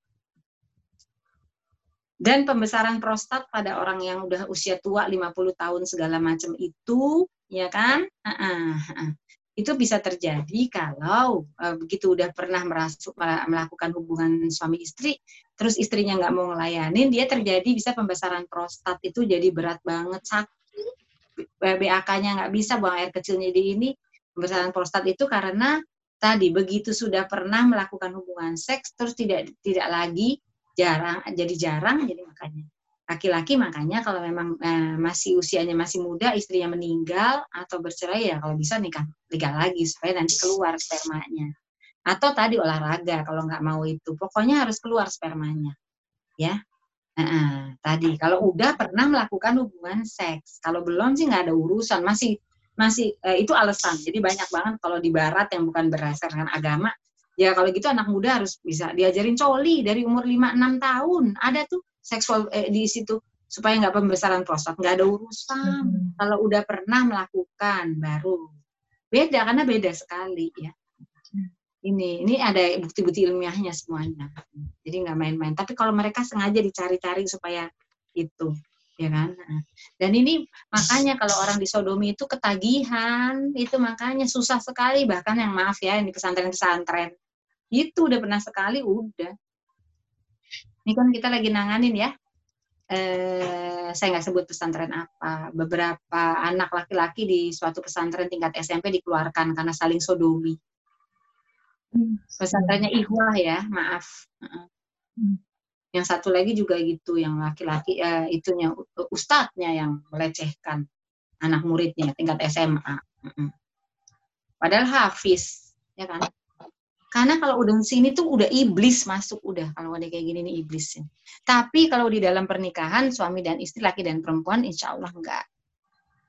Dan pembesaran prostat pada orang yang udah usia tua 50 tahun segala macam itu ya kan? Uh -uh, uh itu bisa terjadi kalau uh, begitu udah pernah merasuk, melakukan hubungan suami istri, terus istrinya nggak mau ngelayanin, dia terjadi bisa pembesaran prostat itu jadi berat banget sakit, BAK-nya nggak bisa buang air kecilnya di ini, pembesaran prostat itu karena tadi begitu sudah pernah melakukan hubungan seks terus tidak tidak lagi jarang jadi jarang jadi makanya laki-laki makanya kalau memang eh, masih usianya masih muda istrinya meninggal atau bercerai ya kalau bisa nikah nikah lagi supaya nanti keluar spermanya. Atau tadi olahraga kalau nggak mau itu pokoknya harus keluar spermanya ya. Nah, tadi. Kalau udah pernah melakukan hubungan seks kalau belum sih nggak ada urusan masih masih eh, itu alasan. Jadi banyak banget kalau di barat yang bukan berdasarkan agama ya kalau gitu anak muda harus bisa diajarin coli dari umur 5-6 tahun. Ada tuh seksual eh, di situ supaya nggak pembesaran prostat nggak ada urusan. Hmm. kalau udah pernah melakukan baru. Beda karena beda sekali ya. Hmm. ini ini ada bukti-bukti ilmiahnya semuanya. Jadi nggak main-main. Tapi kalau mereka sengaja dicari-cari supaya itu ya kan? Nah, dan ini makanya kalau orang di sodomi itu ketagihan. Itu makanya susah sekali. Bahkan yang maaf ya yang di pesantren-pesantren. Itu udah pernah sekali udah ini kan kita lagi nanganin ya. Eh, saya nggak sebut pesantren apa. Beberapa anak laki-laki di suatu pesantren tingkat SMP dikeluarkan karena saling sodomi. Pesantrennya Ihwah ya maaf. Hmm. yang satu lagi juga gitu yang laki-laki eh, itunya ustadznya yang melecehkan anak muridnya tingkat SMA padahal hafiz ya kan karena kalau udah di sini tuh udah iblis masuk udah kalau udah kayak gini nih iblis tapi kalau di dalam pernikahan suami dan istri laki dan perempuan insya Allah enggak.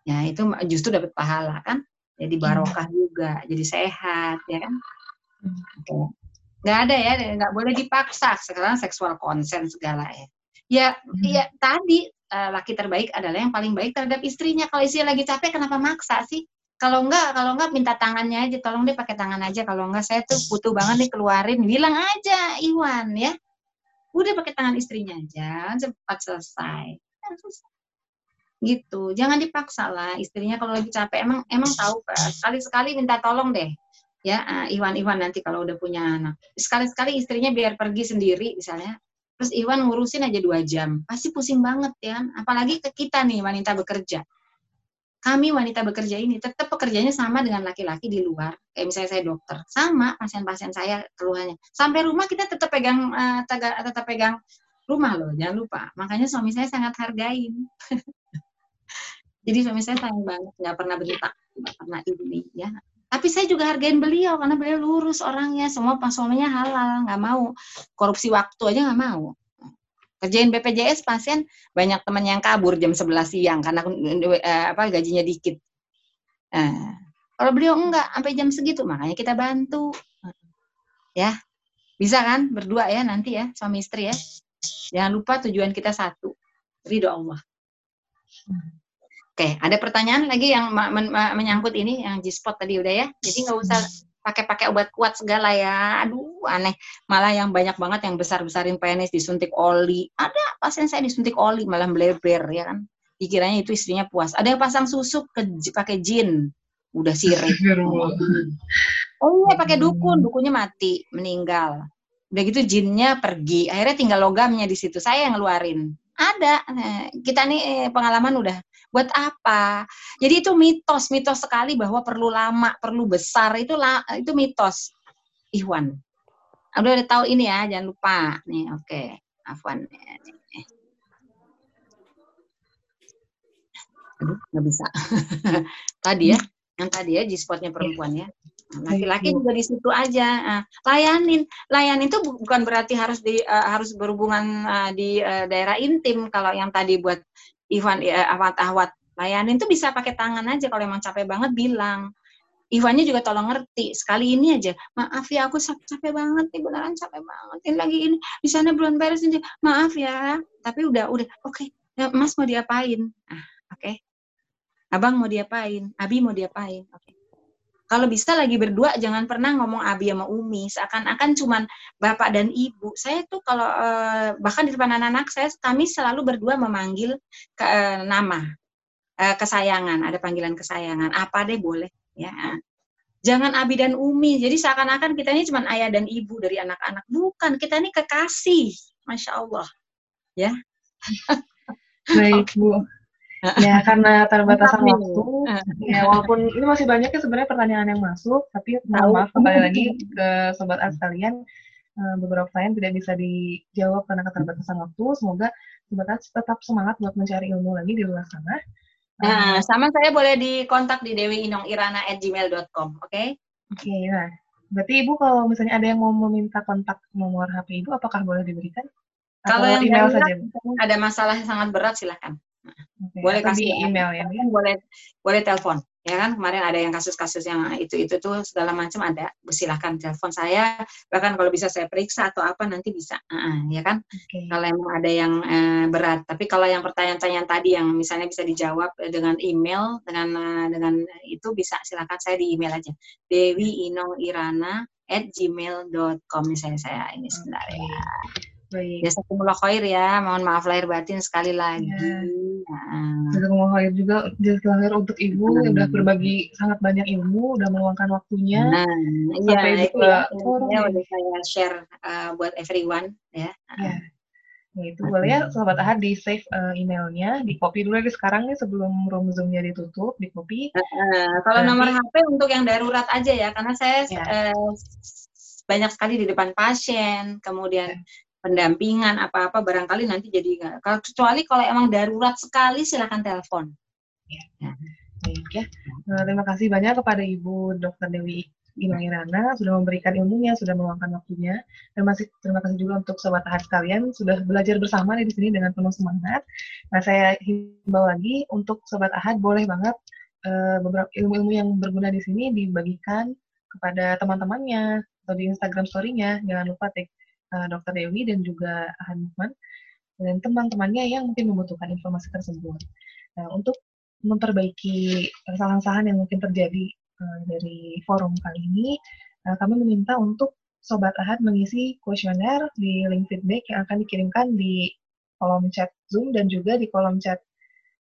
Ya itu justru dapat pahala kan? Jadi barokah juga jadi sehat ya kan? Hmm. Oke. nggak ada ya nggak boleh dipaksa sekarang seksual konsen segala ya. Ya ya tadi eh, laki terbaik adalah yang paling baik terhadap istrinya. Kalau istrinya lagi capek kenapa maksa sih kalau enggak kalau enggak minta tangannya aja tolong deh pakai tangan aja. Kalau enggak saya tuh butuh banget nih keluarin. Bilang aja Iwan ya. Udah pakai tangan istrinya aja cepat selesai. Gitu. Jangan dipaksa lah istrinya kalau lagi capek. Emang emang tahu sekali sekali minta tolong deh. Ya eh, Iwan Iwan nanti kalau udah punya anak. Sekali sekali istrinya biar pergi sendiri misalnya. Terus Iwan ngurusin aja dua jam. Pasti pusing banget ya apalagi ke kita nih wanita bekerja kami wanita bekerja ini tetap pekerjaannya sama dengan laki-laki di luar. Kayak misalnya saya dokter. Sama pasien-pasien saya keluhannya. Sampai rumah kita tetap pegang eh, tega- tetap pegang rumah loh jangan lupa. Makanya suami saya sangat hargain. Jadi suami saya sayang banget nggak pernah bentak nggak pernah ini ya tapi saya juga hargain beliau karena beliau lurus orangnya. Semua pas suaminya halal nggak mau. Korupsi waktu aja nggak mau kerjain BPJS pasien banyak teman yang kabur jam 11 siang karena eh, apa gajinya dikit Nah, kalau beliau enggak sampai jam segitu makanya kita bantu ya bisa kan berdua ya nanti ya suami istri ya jangan lupa tujuan kita satu ridho Allah Oke, ada pertanyaan lagi yang men- menyangkut ini yang G-spot tadi udah ya. Jadi nggak usah pakai-pakai obat kuat segala ya. Aduh, aneh. Malah yang banyak banget yang besar-besarin penis disuntik oli. Ada pasien saya disuntik oli malah bleber ya kan. Dikiranya itu istrinya puas. Ada yang pasang susu ke pakai jin. Udah sirik. Astagfirullah. Oh iya pakai dukun, dukunnya mati, meninggal. Udah gitu jinnya pergi, akhirnya tinggal logamnya di situ. Saya yang ngeluarin. Ada, Eh, kita nih eh, pengalaman udah. Buat apa? Jadi itu mitos, mitos sekali bahwa perlu lama, perlu besar itu la, itu mitos. Ikhwan. Udah udah tahu ini ya, jangan lupa. Nih, oke. Afwan. Nih. Aduh, nggak bisa. tadi ya, yang tadi ya di spotnya perempuan ya. Nah, Laki-laki juga di situ aja. Nah, layanin, layanin itu bu- bukan berarti harus di eh, harus berhubungan eh, di eh, daerah intim. Kalau yang tadi buat Ivan ya, awat-awat layanin tuh bisa pakai tangan aja. Kalau emang capek banget bilang. Ivannya juga tolong ngerti. Sekali ini aja, maaf ya aku capek, capek banget nih, beneran capek banget. Ini lagi ini di sana belum beres ini. Maaf ya. Tapi udah udah oke. Ya, Mas mau diapain? Ah, oke. Abang mau diapain? Abi mau diapain? Oke. Kalau bisa lagi berdua jangan pernah ngomong Abi sama Umi seakan-akan cuman bapak dan ibu. Saya tuh kalau eh, bahkan di depan anak-anak saya kami selalu berdua memanggil ke, eh, nama eh, kesayangan, ada panggilan kesayangan. Apa deh boleh ya. Jangan Abi dan Umi. Jadi seakan-akan kita ini cuman ayah dan ibu dari anak-anak. Bukan, kita ini kekasih. Masya Allah. Baik, Bu. Ya, karena terbatasan waktu, ya walaupun ini masih banyak ya sebenarnya pertanyaan yang masuk, tapi mohon maaf kembali lagi ke sobat as sekalian, eh, beberapa pertanyaan tidak bisa dijawab karena keterbatasan waktu. Semoga sobat as tetap semangat buat mencari ilmu lagi di luar sana. Nah, sama saya boleh dikontak di dewiinongirana@gmail.com, oke? Oke, nah, berarti Ibu kalau misalnya ada yang mau meminta kontak nomor HP Ibu, apakah boleh diberikan? Kalau Atau yang email saja, Bu? Ada masalah yang sangat berat silahkan. Oke, Boleh kasih email ya? Kan boleh boleh telepon ya kan? Kemarin ada yang kasus-kasus yang itu itu tuh segala macam ada. Silahkan telepon saya bahkan kalau bisa saya periksa atau apa nanti bisa. Ah, ya kan? Oke. kalau emang ada yang eh, berat. Tapi kalau yang pertanyaan-pertanyaan tadi yang misalnya bisa dijawab eh, dengan email dengan eh, dengan itu bisa. Silahkan saya di email aja. Dewi Inong Irana at gmail.com misalnya saya ini sebentar ya Baik. Jazakumullah khair ya mohon maaf lahir batin sekali lagi Ya. Nah, Jazakumullah khair juga khair untuk ibu yang udah Hmm. berbagi sangat banyak ilmu, udah meluangkan waktunya. Nah, iya Sampai itu buka ya, yang ya. udah saya share uh, buat everyone ya. Ya. Nah, itu boleh ya sobat ahad di save eh, emailnya, di copy dulu di sekarang nih sebelum room zoomnya ditutup, di copy. Uh, kalau Nanti- nomor HP untuk yang darurat aja ya, karena saya Ya. eh, banyak sekali di depan pasien, kemudian Ya. Pendampingan apa-apa barangkali nanti jadi. Kalau kecuali kalau emang darurat sekali silakan telepon. Baik ya. Nah, terima kasih banyak kepada Ibu Dr. Dewi Inoirana sudah memberikan ilmunya, sudah meluangkan waktunya. Dan masih terima kasih juga untuk sobat ahad sekalian sudah belajar bersama di sini dengan penuh semangat. Nah, saya himbau lagi untuk sobat ahad boleh banget eh, beberapa ilmu-ilmu yang berguna di sini dibagikan kepada teman-temannya atau di Instagram story-nya. Jangan lupa tag eh, Dr. Dewi dan juga Mukman dan teman-temannya yang mungkin membutuhkan informasi tersebut. Nah, untuk memperbaiki kesalahan-kesalahan yang mungkin terjadi eh, dari forum kali ini, eh, kami meminta untuk Sobat Ahad mengisi kuesioner di link feedback yang akan dikirimkan di kolom chat Zoom dan juga di kolom chat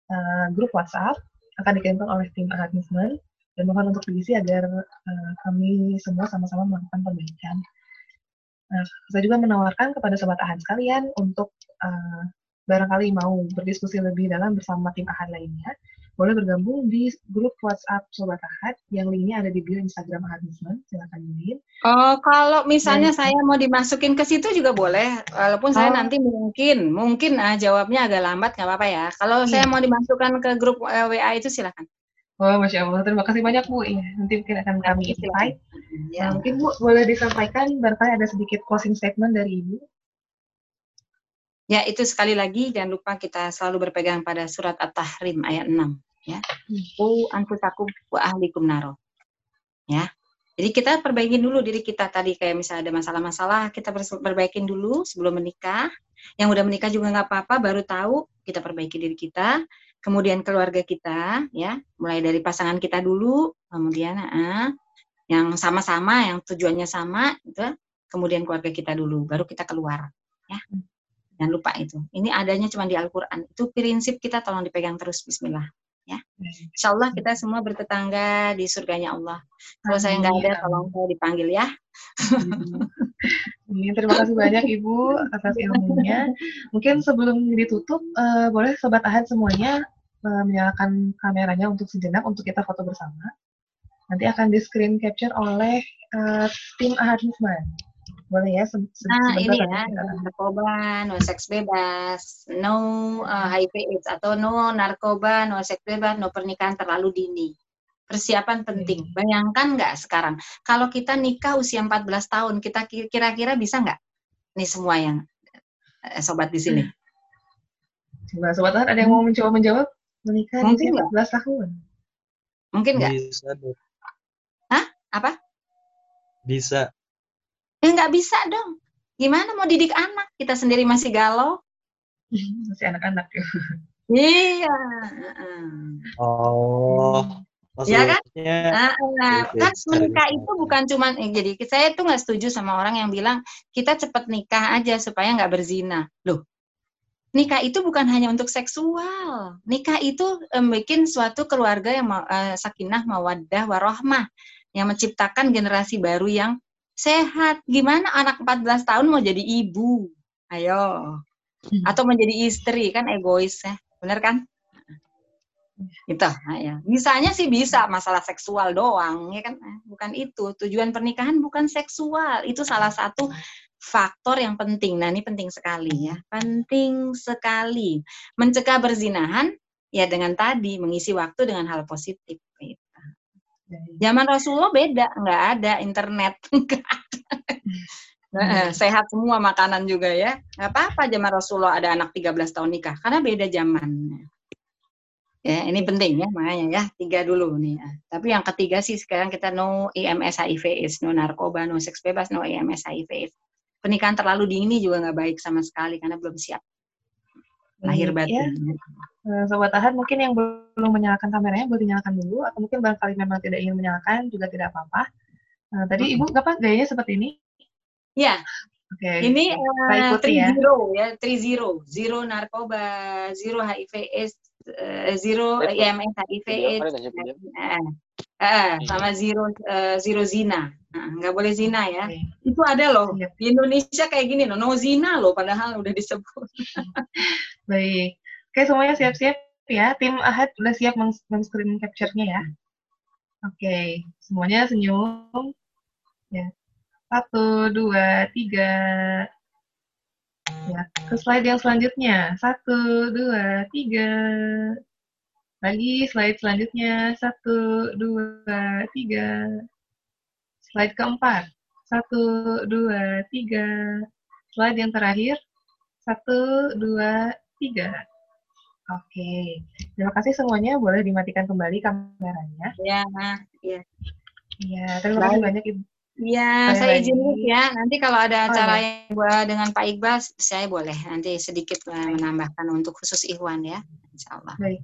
eh, grup WhatsApp akan dikirimkan oleh tim Ahad Movement dan mohon untuk diisi agar eh, kami semua sama-sama melakukan perbaikan. Nah, saya juga menawarkan kepada Sobat Ahad sekalian untuk eh, barangkali mau berdiskusi lebih dalam bersama tim Ahad lainnya, boleh bergabung di grup WhatsApp Sobat Ahad yang linknya ada di bio Instagram Ahad Movement. Silakan join. Oh, kalau misalnya Dan- saya mau dimasukin ke situ juga boleh, walaupun saya Oh. nanti mungkin, mungkin ah, jawabnya agak lambat, nggak apa-apa ya. Kalau Iya. saya mau dimasukkan ke grup eh, WA itu silakan. Oh, Masya Allah. Terima kasih banyak, Bu. Iya, nanti mungkin akan kami Silakan. invite. Ya. Nah, mungkin Bu boleh disampaikan barangkali ada sedikit closing statement dari Ibu. Ya, itu sekali lagi jangan lupa kita selalu berpegang pada surat At-Tahrim ayat 6 ya. Ku anfusakum wa ahlikum naro. Ya. Jadi kita perbaikin dulu diri kita tadi kayak misalnya ada masalah-masalah kita perbaikin dulu sebelum menikah. Yang udah menikah juga nggak apa-apa baru tahu kita perbaiki diri kita. Kemudian keluarga kita ya, mulai dari pasangan kita dulu, kemudian ah, yang sama-sama yang tujuannya sama itu kemudian keluarga kita dulu baru kita keluar ya. Jangan lupa itu. Ini adanya cuma di Al-Quran. Itu prinsip kita tolong dipegang terus. Bismillah. Insya Allah kita semua bertetangga di surganya Allah. Kalau saya nggak ada, Amin. tolong saya dipanggil ya. Ini terima kasih banyak Ibu atas ilmunya. Mungkin sebelum ditutup, eh, boleh Sobat Ahad semuanya eh, menyalakan kameranya untuk sejenak untuk kita foto bersama. Nanti akan di screen capture oleh eh, tim Ahad Movement. Boleh ya? Nah sebentar ini lagi ya, narkoba, no seks bebas, no uh, HIV AIDS atau no narkoba, no seks bebas, no pernikahan terlalu dini. Persiapan penting. Bayangkan nggak sekarang, kalau kita nikah usia 14 tahun, kita ki- kira-kira bisa nggak? Nih semua yang eh, sobat di sini. Coba Sobat ada yang mau mencoba menjawab? Menikah di Mungkin usia nggak? 14 tahun. Mungkin nggak? Bisa. Hah? Apa? Bisa. Ya nggak bisa dong. Gimana mau didik anak? Kita sendiri masih galau. Masih anak-anak ya. Iya. heeh. Oh, Ya kan? maksudnya Nah, nah, Oke, kan menikah itu bukan cuma eh, jadi saya tuh nggak setuju sama orang yang bilang kita cepat nikah aja supaya nggak berzina. Loh, nikah itu bukan hanya untuk seksual. Nikah itu em, bikin suatu keluarga yang ma- eh, sakinah, mawaddah, warohmah yang menciptakan generasi baru yang sehat. Gimana anak 14 tahun mau jadi ibu? Ayo. Atau menjadi istri kan egois ya. Bener kan? Gitu, ya. Bisanya sih bisa masalah seksual doang, ya kan? Eh, Bukan itu. Tujuan pernikahan bukan seksual. Itu salah satu faktor yang penting. Nah, ini penting sekali ya. Penting sekali. Mencegah berzinahan ya dengan tadi mengisi waktu dengan hal positif. gitu. Zaman Rasulullah beda, nggak ada internet, nggak. Nah, eh, sehat semua makanan juga ya. Apa-apa zaman Rasulullah ada anak 13 tahun nikah, karena beda zaman. Ya, ini penting ya, makanya ya, tiga dulu nih. ya. Tapi yang ketiga sih sekarang kita no IMS HIV AIDS, no narkoba, no seks bebas, no IMS HIV AIDS. Pernikahan terlalu dini juga nggak baik sama sekali karena belum siap lahir ya. batin. Eh, Sobat Ahad mungkin yang belum menyalakan kameranya boleh dinyalakan dulu atau mungkin barangkali memang tidak ingin menyalakan juga tidak apa-apa. Nah, tadi Ibu apa gayanya seperti ini? Ya, Oke. Ini kita eh, ikuti three ya. zero ya, three zero, zero narkoba, zero HIV AIDS, eh, zero IMS HIV AIDS eh, eh, sama zero eh, zero zina Nah, nggak boleh zina ya Oke. itu ada loh Siap. di Indonesia kayak gini loh no zina loh padahal udah disebut Baik. Oke, semuanya siap-siap ya. Tim Ahad udah siap men- men-screen capture-nya ya. Oke, semuanya senyum. Ya. Satu, dua, tiga. Ya, ke slide yang selanjutnya. Satu, dua, tiga. Lagi slide selanjutnya. Satu, dua, tiga. Slide keempat. Satu, dua, tiga. Slide yang terakhir. Satu, dua, tiga. Oke, terima kasih semuanya. Boleh dimatikan kembali kameranya. ya Iya, terima kasih banyak Ibu. Ya Sekali saya izin ya nanti kalau ada Oh, acara ya. yang gua dengan Pak Iqbal saya boleh nanti sedikit menambahkan untuk khusus Ikhwan ya Insya Allah Baik.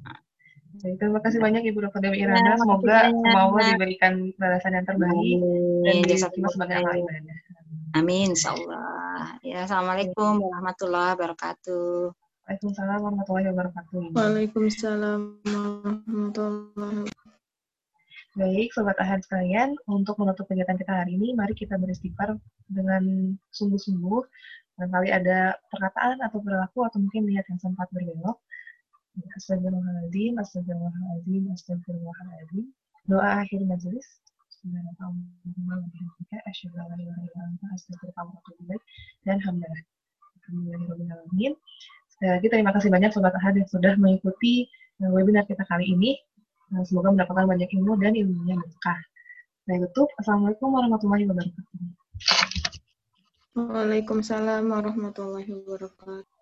Baik, terima kasih banyak Ibu Dr. Dewi Ya, Irana. Semoga semua diberikan balasan yang terbaik dan diterima sebagai amal ibadah. Amin, insya Allah. Ya, assalamualaikum warahmatullahi wabarakatuh. Waalaikumsalam warahmatullahi wabarakatuh. Waalaikumsalam warahmatullahi wabarakatuh. Baik, Sobat Ahad sekalian, untuk menutup kegiatan kita hari ini, mari kita beristighfar dengan sungguh-sungguh. Barangkali ada perkataan atau perilaku atau mungkin niat yang sempat berbelok. Astagfirullahaladzim, astagfirullahaladzim, astagfirullahaladzim. Doa akhir majelis. Dan hamdalah. Sekali lagi terima kasih banyak Sobat Ahad yang sudah mengikuti eh, webinar kita kali ini. Nah, semoga mendapatkan banyak ilmu dan ilmunya berkah. Saya tutup. Assalamualaikum warahmatullahi wabarakatuh. Waalaikumsalam warahmatullahi wabarakatuh.